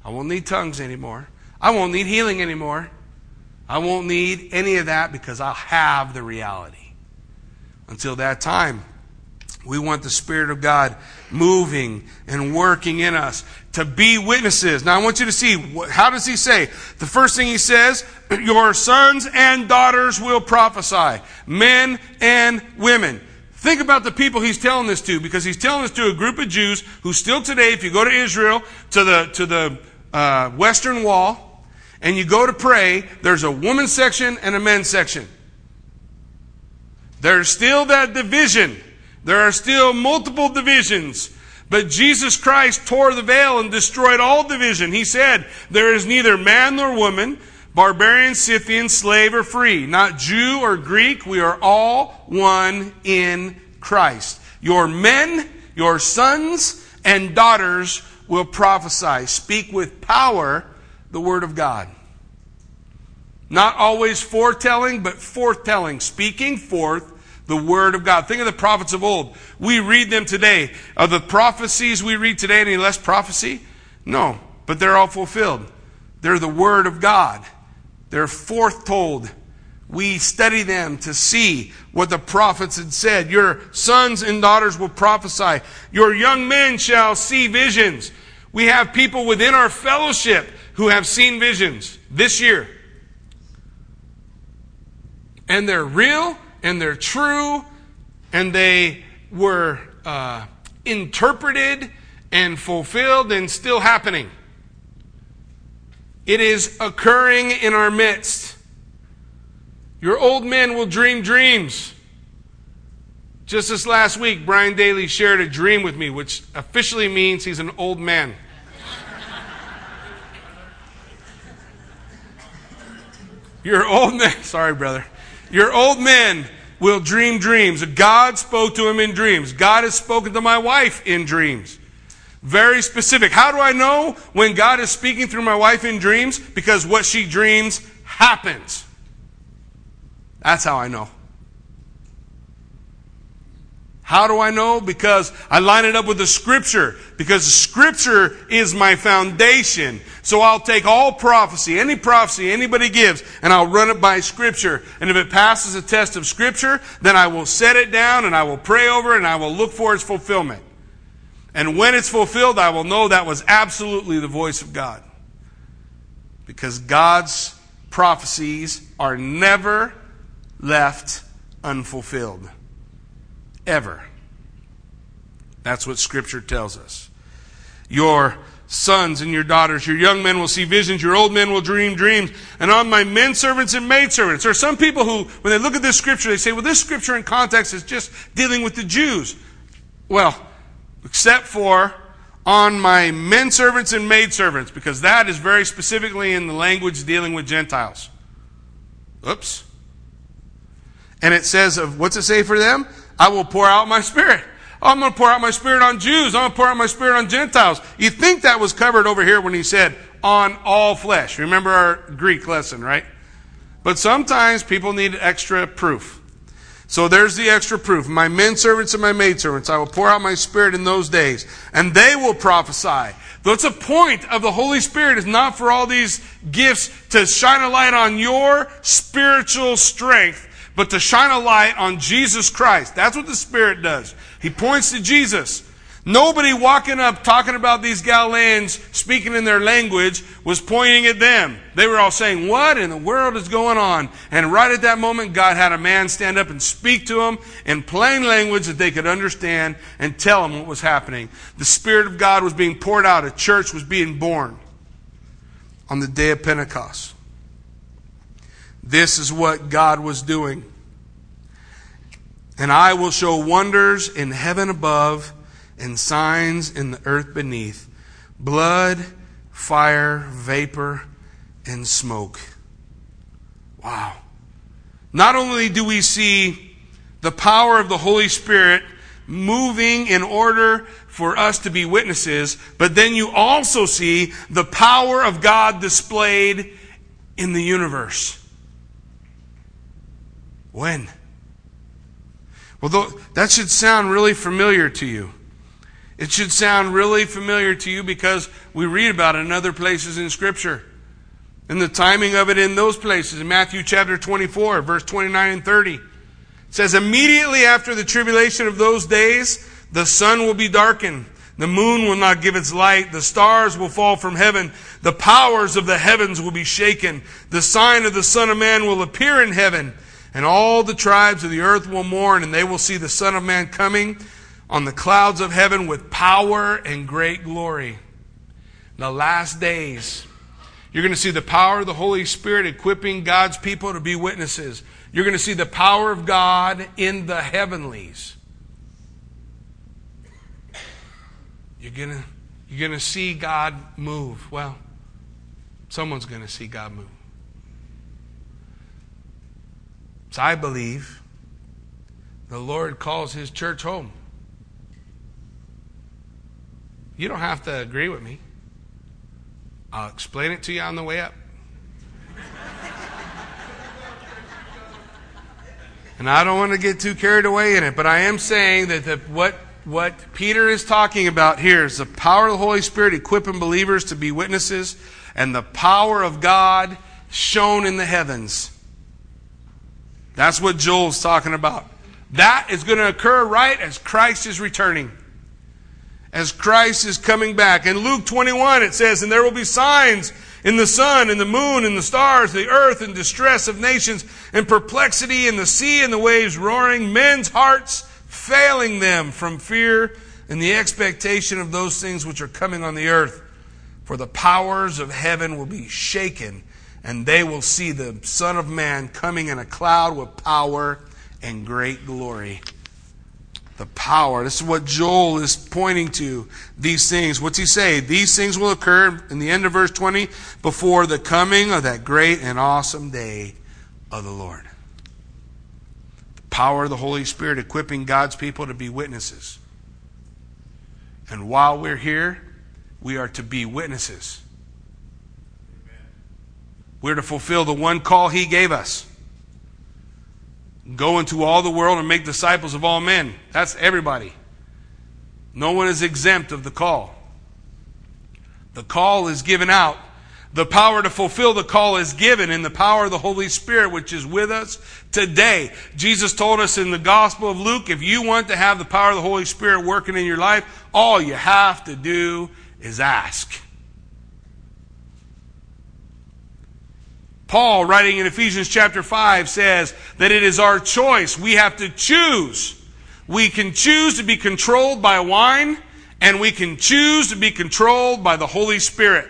I won't need tongues anymore. I won't need healing anymore. I won't need any of that because I'll have the reality. Until that time, we want the Spirit of God moving and working in us to be witnesses. Now, I want you to see how does he say? The first thing he says, Your sons and daughters will prophesy, men and women. Think about the people he's telling this to because he's telling this to a group of Jews who still today, if you go to Israel, to the, to the uh, Western Wall, and you go to pray, there's a women's section and a men's section. There's still that division. There are still multiple divisions. But Jesus Christ tore the veil and destroyed all division. He said, There is neither man nor woman, barbarian, Scythian, slave or free, not Jew or Greek. We are all one in Christ. Your men, your sons and daughters will prophesy. Speak with power the word of God. Not always foretelling, but forthtelling. Speaking forth the word of God. Think of the prophets of old. We read them today. Are the prophecies we read today any less prophecy? No, but they're all fulfilled. They're the word of God. They're foretold. We study them to see what the prophets had said. Your sons and daughters will prophesy. Your young men shall see visions. We have people within our fellowship who have seen visions this year. And they're real and they're true and they were uh, interpreted and fulfilled and still happening. It is occurring in our midst. Your old men will dream dreams. Just this last week, Brian Daly shared a dream with me, which officially means he's an old man. Your old men, sorry, brother. Your old men will dream dreams. God spoke to him in dreams. God has spoken to my wife in dreams. Very specific. How do I know when God is speaking through my wife in dreams? Because what she dreams happens. That's how I know. How do I know? Because I line it up with the scripture. Because the scripture is my foundation. So I'll take all prophecy, any prophecy anybody gives, and I'll run it by scripture. And if it passes a test of scripture, then I will set it down and I will pray over it and I will look for its fulfillment. And when it's fulfilled, I will know that was absolutely the voice of God. Because God's prophecies are never left unfulfilled ever. That's what Scripture tells us. Your sons and your daughters, your young men will see visions, your old men will dream dreams, and on my men servants and maid servants. There are some people who, when they look at this Scripture, they say, well, this Scripture in context is just dealing with the Jews. Well, except for on my men servants and maid servants, because that is very specifically in the language dealing with Gentiles. Oops. And it says of what's it say for them? I will pour out my spirit. I'm going to pour out my spirit on Jews. I'm going to pour out my spirit on Gentiles. You think that was covered over here when he said on all flesh. Remember our Greek lesson, right? But sometimes people need extra proof. So there's the extra proof. My men servants and my maid servants, I will pour out my spirit in those days, and they will prophesy. That's a point of the Holy Spirit is not for all these gifts to shine a light on your spiritual strength, but to shine a light on Jesus Christ. That's what the Spirit does. He points to Jesus. Nobody walking up talking about these Galileans speaking in their language was pointing at them. They were all saying, What in the world is going on? And right at that moment, God had a man stand up and speak to them in plain language that they could understand and tell them what was happening. The Spirit of God was being poured out, a church was being born on the day of Pentecost. This is what God was doing. And I will show wonders in heaven above and signs in the earth beneath blood, fire, vapor, and smoke. Wow. Not only do we see the power of the Holy Spirit moving in order for us to be witnesses, but then you also see the power of God displayed in the universe. When? Well, that should sound really familiar to you. It should sound really familiar to you because we read about it in other places in Scripture. And the timing of it in those places, in Matthew chapter 24, verse 29 and 30. It says, Immediately after the tribulation of those days, the sun will be darkened. The moon will not give its light. The stars will fall from heaven. The powers of the heavens will be shaken. The sign of the Son of Man will appear in heaven and all the tribes of the earth will mourn, and they will see the Son of Man coming on the clouds of heaven with power and great glory. The last days, you're going to see the power of the Holy Spirit equipping God's people to be witnesses. You're going to see the power of God in the heavenlies. You're going to, you're going to see God move. Well, someone's going to see God move. So I believe the Lord calls his church home. You don't have to agree with me. I'll explain it to you on the way up. and I don't want to get too carried away in it, but I am saying that the, what, what Peter is talking about here is the power of the Holy Spirit equipping believers to be witnesses and the power of God shown in the heavens. That's what Joel's talking about. That is going to occur right as Christ is returning. As Christ is coming back. In Luke 21, it says, And there will be signs in the sun, and the moon, and the stars, the earth, and distress of nations, and perplexity in the sea, and the waves roaring, men's hearts failing them from fear and the expectation of those things which are coming on the earth. For the powers of heaven will be shaken and they will see the Son of Man coming in a cloud with power and great glory. The power. This is what Joel is pointing to. These things. What's he say? These things will occur in the end of verse 20 before the coming of that great and awesome day of the Lord. The power of the Holy Spirit equipping God's people to be witnesses. And while we're here, we are to be witnesses. We're to fulfill the one call He gave us Go into all the world and make disciples of all men. That's everybody. No one is exempt of the call. The call is given out. The power to fulfill the call is given in the power of the Holy Spirit, which is with us today. Jesus told us in the Gospel of Luke if you want to have the power of the Holy Spirit working in your life, all you have to do is ask. Paul, writing in Ephesians chapter 5, says that it is our choice. We have to choose. We can choose to be controlled by wine, and we can choose to be controlled by the Holy Spirit.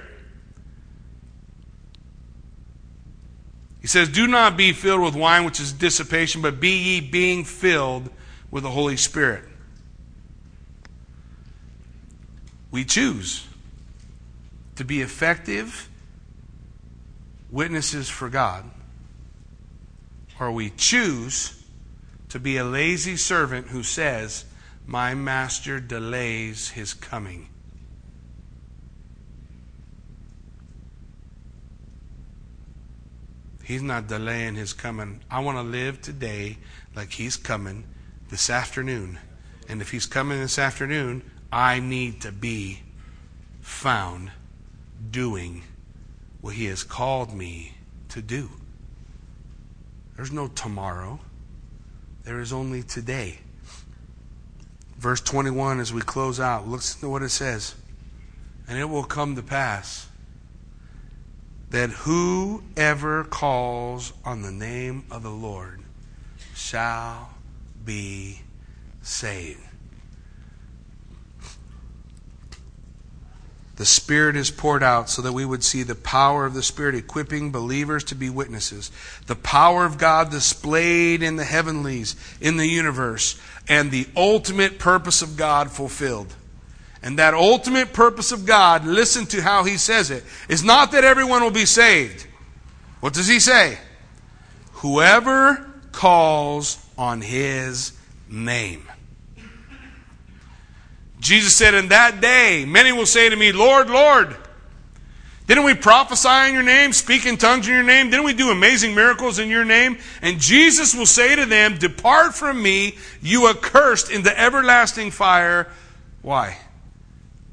He says, Do not be filled with wine, which is dissipation, but be ye being filled with the Holy Spirit. We choose to be effective witnesses for God, or we choose to be a lazy servant who says, My master delays his coming. He's not delaying his coming. I want to live today like he's coming this afternoon. And if he's coming this afternoon, I need to be found doing what He has called me to do. There's no tomorrow, there is only today. Verse 21, as we close out, listen to what it says. And it will come to pass that whoever calls on the name of the Lord shall be saved. The Spirit is poured out so that we would see the power of the Spirit equipping believers to be witnesses. The power of God displayed in the heavenlies, in the universe, and the ultimate purpose of God fulfilled. And that ultimate purpose of God, listen to how he says it, is not that everyone will be saved. What does he say? Whoever calls on his name. Jesus said, In that day, many will say to me, Lord, Lord, didn't we prophesy in your name, speak in tongues in your name? Didn't we do amazing miracles in your name? And Jesus will say to them, Depart from me, you accursed, into everlasting fire. Why?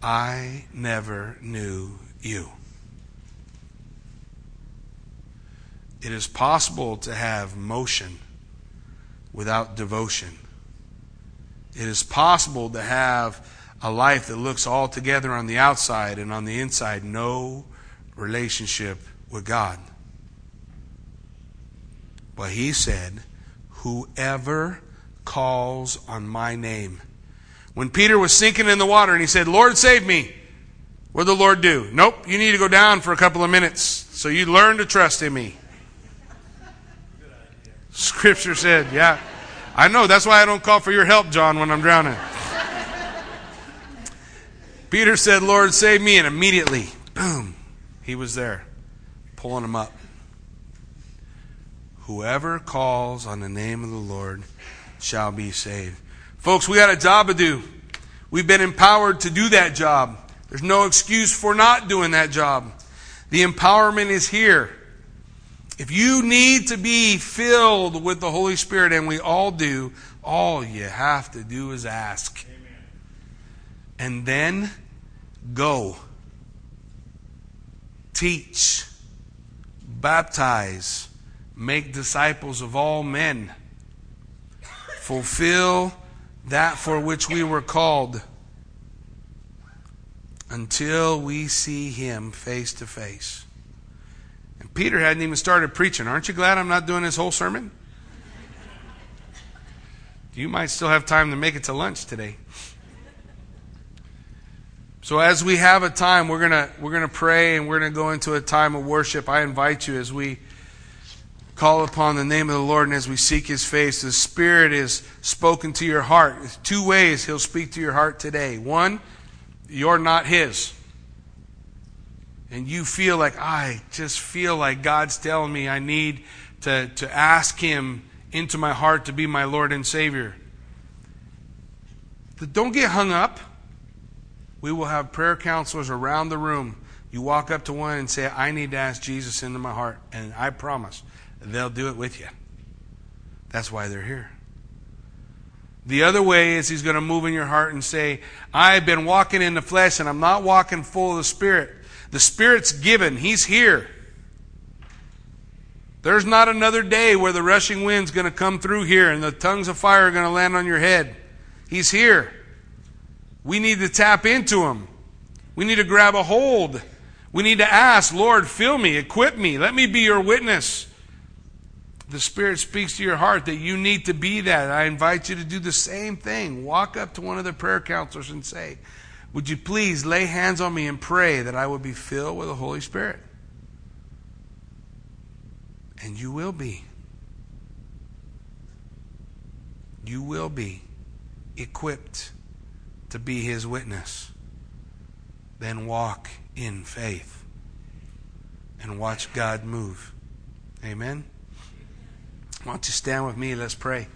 I never knew you. It is possible to have motion without devotion. It is possible to have a life that looks all together on the outside and on the inside no relationship with God. But he said, Whoever calls on my name. When Peter was sinking in the water and he said, Lord, save me, what did the Lord do? Nope, you need to go down for a couple of minutes so you learn to trust in me. Scripture said, yeah. I know, that's why I don't call for your help, John, when I'm drowning. Peter said, Lord, save me. And immediately, boom, he was there, pulling him up. Whoever calls on the name of the Lord shall be saved. Folks, we got a job to do. We've been empowered to do that job. There's no excuse for not doing that job. The empowerment is here. If you need to be filled with the Holy Spirit, and we all do, all you have to do is ask and then go. Teach, baptize, make disciples of all men. Fulfill that for which we were called until we see him face to face. And Peter hadn't even started preaching. Aren't you glad I'm not doing this whole sermon? You might still have time to make it to lunch today. So as we have a time, we're gonna we're gonna pray and we're gonna go into a time of worship. I invite you as we call upon the name of the Lord and as we seek His face. The Spirit is spoken to your heart. Two ways He'll speak to your heart today. One, you're not His. And you feel like, I just feel like God's telling me I need to, to ask Him into my heart to be my Lord and Savior. But don't get hung up. We will have prayer counselors around the room. You walk up to one and say, I need to ask Jesus into my heart. And I promise they'll do it with you. That's why they're here. The other way is he's going to move in your heart and say, I've been walking in the flesh and I'm not walking full of the Spirit. The Spirit's given. He's here. There's not another day where the rushing wind's going to come through here and the tongues of fire are going to land on your head. He's here. We need to tap into him. We need to grab a hold. We need to ask, Lord, fill me, equip me, let me be your witness the Spirit speaks to your heart that you need to be that, I invite you to do the same thing. Walk up to one of the prayer counselors and say, Would you please lay hands on me and pray that I would be filled with the Holy Spirit? And you will be. You will be equipped to be His witness. Then walk in faith and watch God move. Amen. Why don't you stand with me? Let's pray.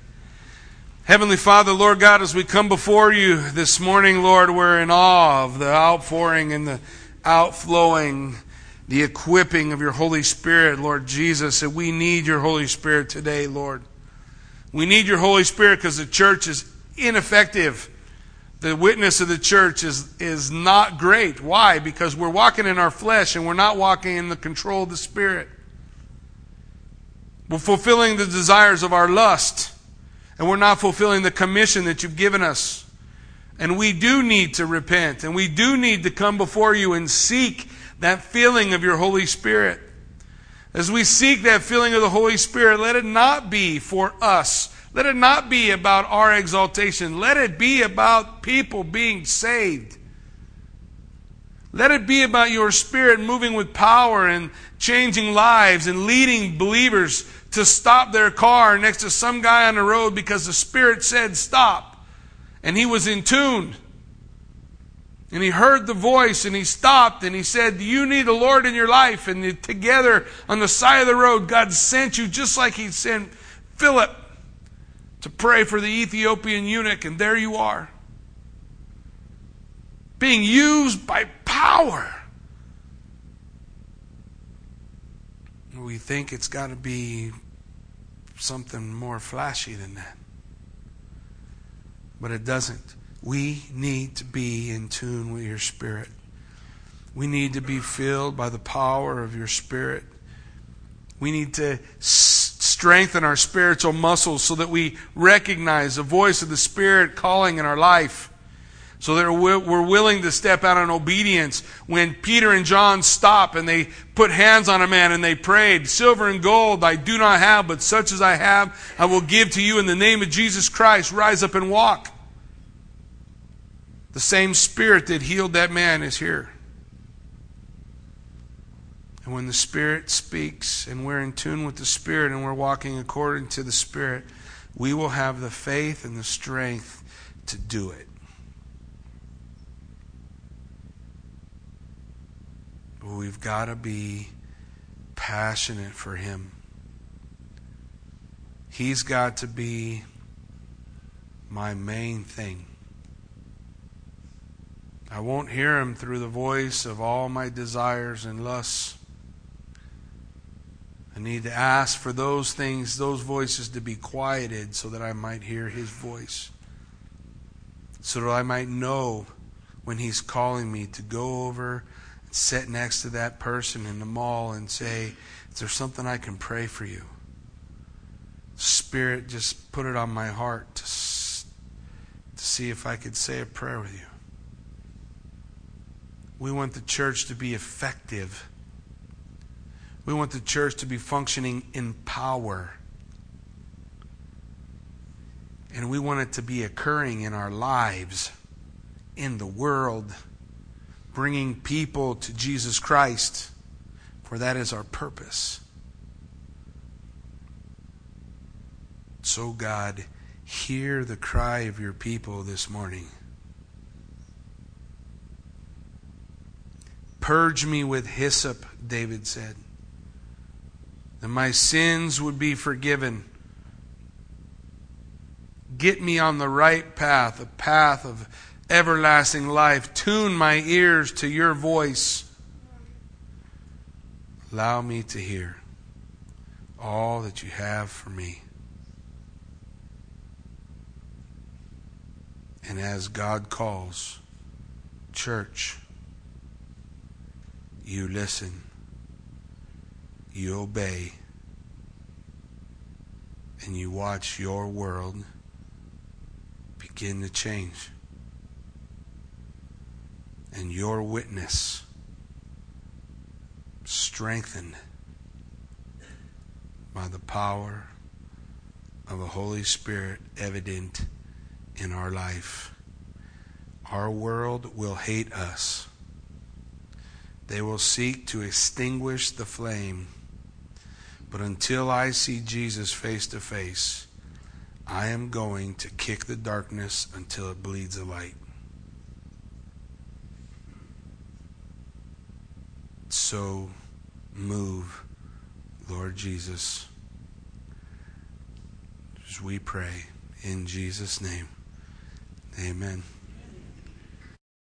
Heavenly Father, Lord God, as we come before you this morning, Lord, we're in awe of the outpouring and the outflowing, the equipping of your Holy Spirit, Lord Jesus. And we need your Holy Spirit today, Lord. We need your Holy Spirit because the church is ineffective. The witness of the church is, is not great. Why? Because we're walking in our flesh and we're not walking in the control of the Spirit. We're fulfilling the desires of our lust, and we're not fulfilling the commission that you've given us. And we do need to repent, and we do need to come before you and seek that feeling of your Holy Spirit. As we seek that feeling of the Holy Spirit, let it not be for us. Let it not be about our exaltation. Let it be about people being saved. Let it be about your Spirit moving with power and changing lives and leading believers to stop their car next to some guy on the road because the Spirit said stop. And he was in tune. And he heard the voice and he stopped and he said, Do you need the Lord in your life? And together on the side of the road, God sent you just like he sent Philip to pray for the Ethiopian eunuch. And there you are. Being used by power. we think it's got to be something more flashy than that. But it doesn't. We need to be in tune with your Spirit. We need to be filled by the power of your Spirit. We need to strengthen our spiritual muscles so that we recognize the voice of the Spirit calling in our life so that we're willing to step out in obedience. When Peter and John stop and they put hands on a man and they prayed, Silver and gold I do not have, but such as I have, I will give to you in the name of Jesus Christ. Rise up and walk. The same Spirit that healed that man is here. And when the Spirit speaks and we're in tune with the Spirit and we're walking according to the Spirit, we will have the faith and the strength to do it. But we've got to be passionate for Him. He's got to be my main thing. I won't hear Him through the voice of all my desires and lusts. I need to ask for those things, those voices to be quieted so that I might hear His voice. So that I might know when He's calling me to go over and sit next to that person in the mall and say, Is there something I can pray for you? Spirit just put it on my heart to, to see if I could say a prayer with you. We want the church to be effective. We want the church to be functioning in power. And we want it to be occurring in our lives, in the world bringing people to Jesus Christ, for that is our purpose. So, God, hear the cry of your people this morning. Purge me with hyssop, David said, that my sins would be forgiven. Get me on the right path, a path of everlasting life. Tune my ears to your voice. Allow me to hear all that you have for me. And as God calls, church, you listen you obey, and you watch your world begin to change. And your witness strengthened by the power of the Holy Spirit evident in our life. Our world will hate us. They will seek to extinguish the flame. But until I see Jesus face to face, I am going to kick the darkness until it bleeds a light. So move, Lord Jesus, as we pray in Jesus' name. Amen.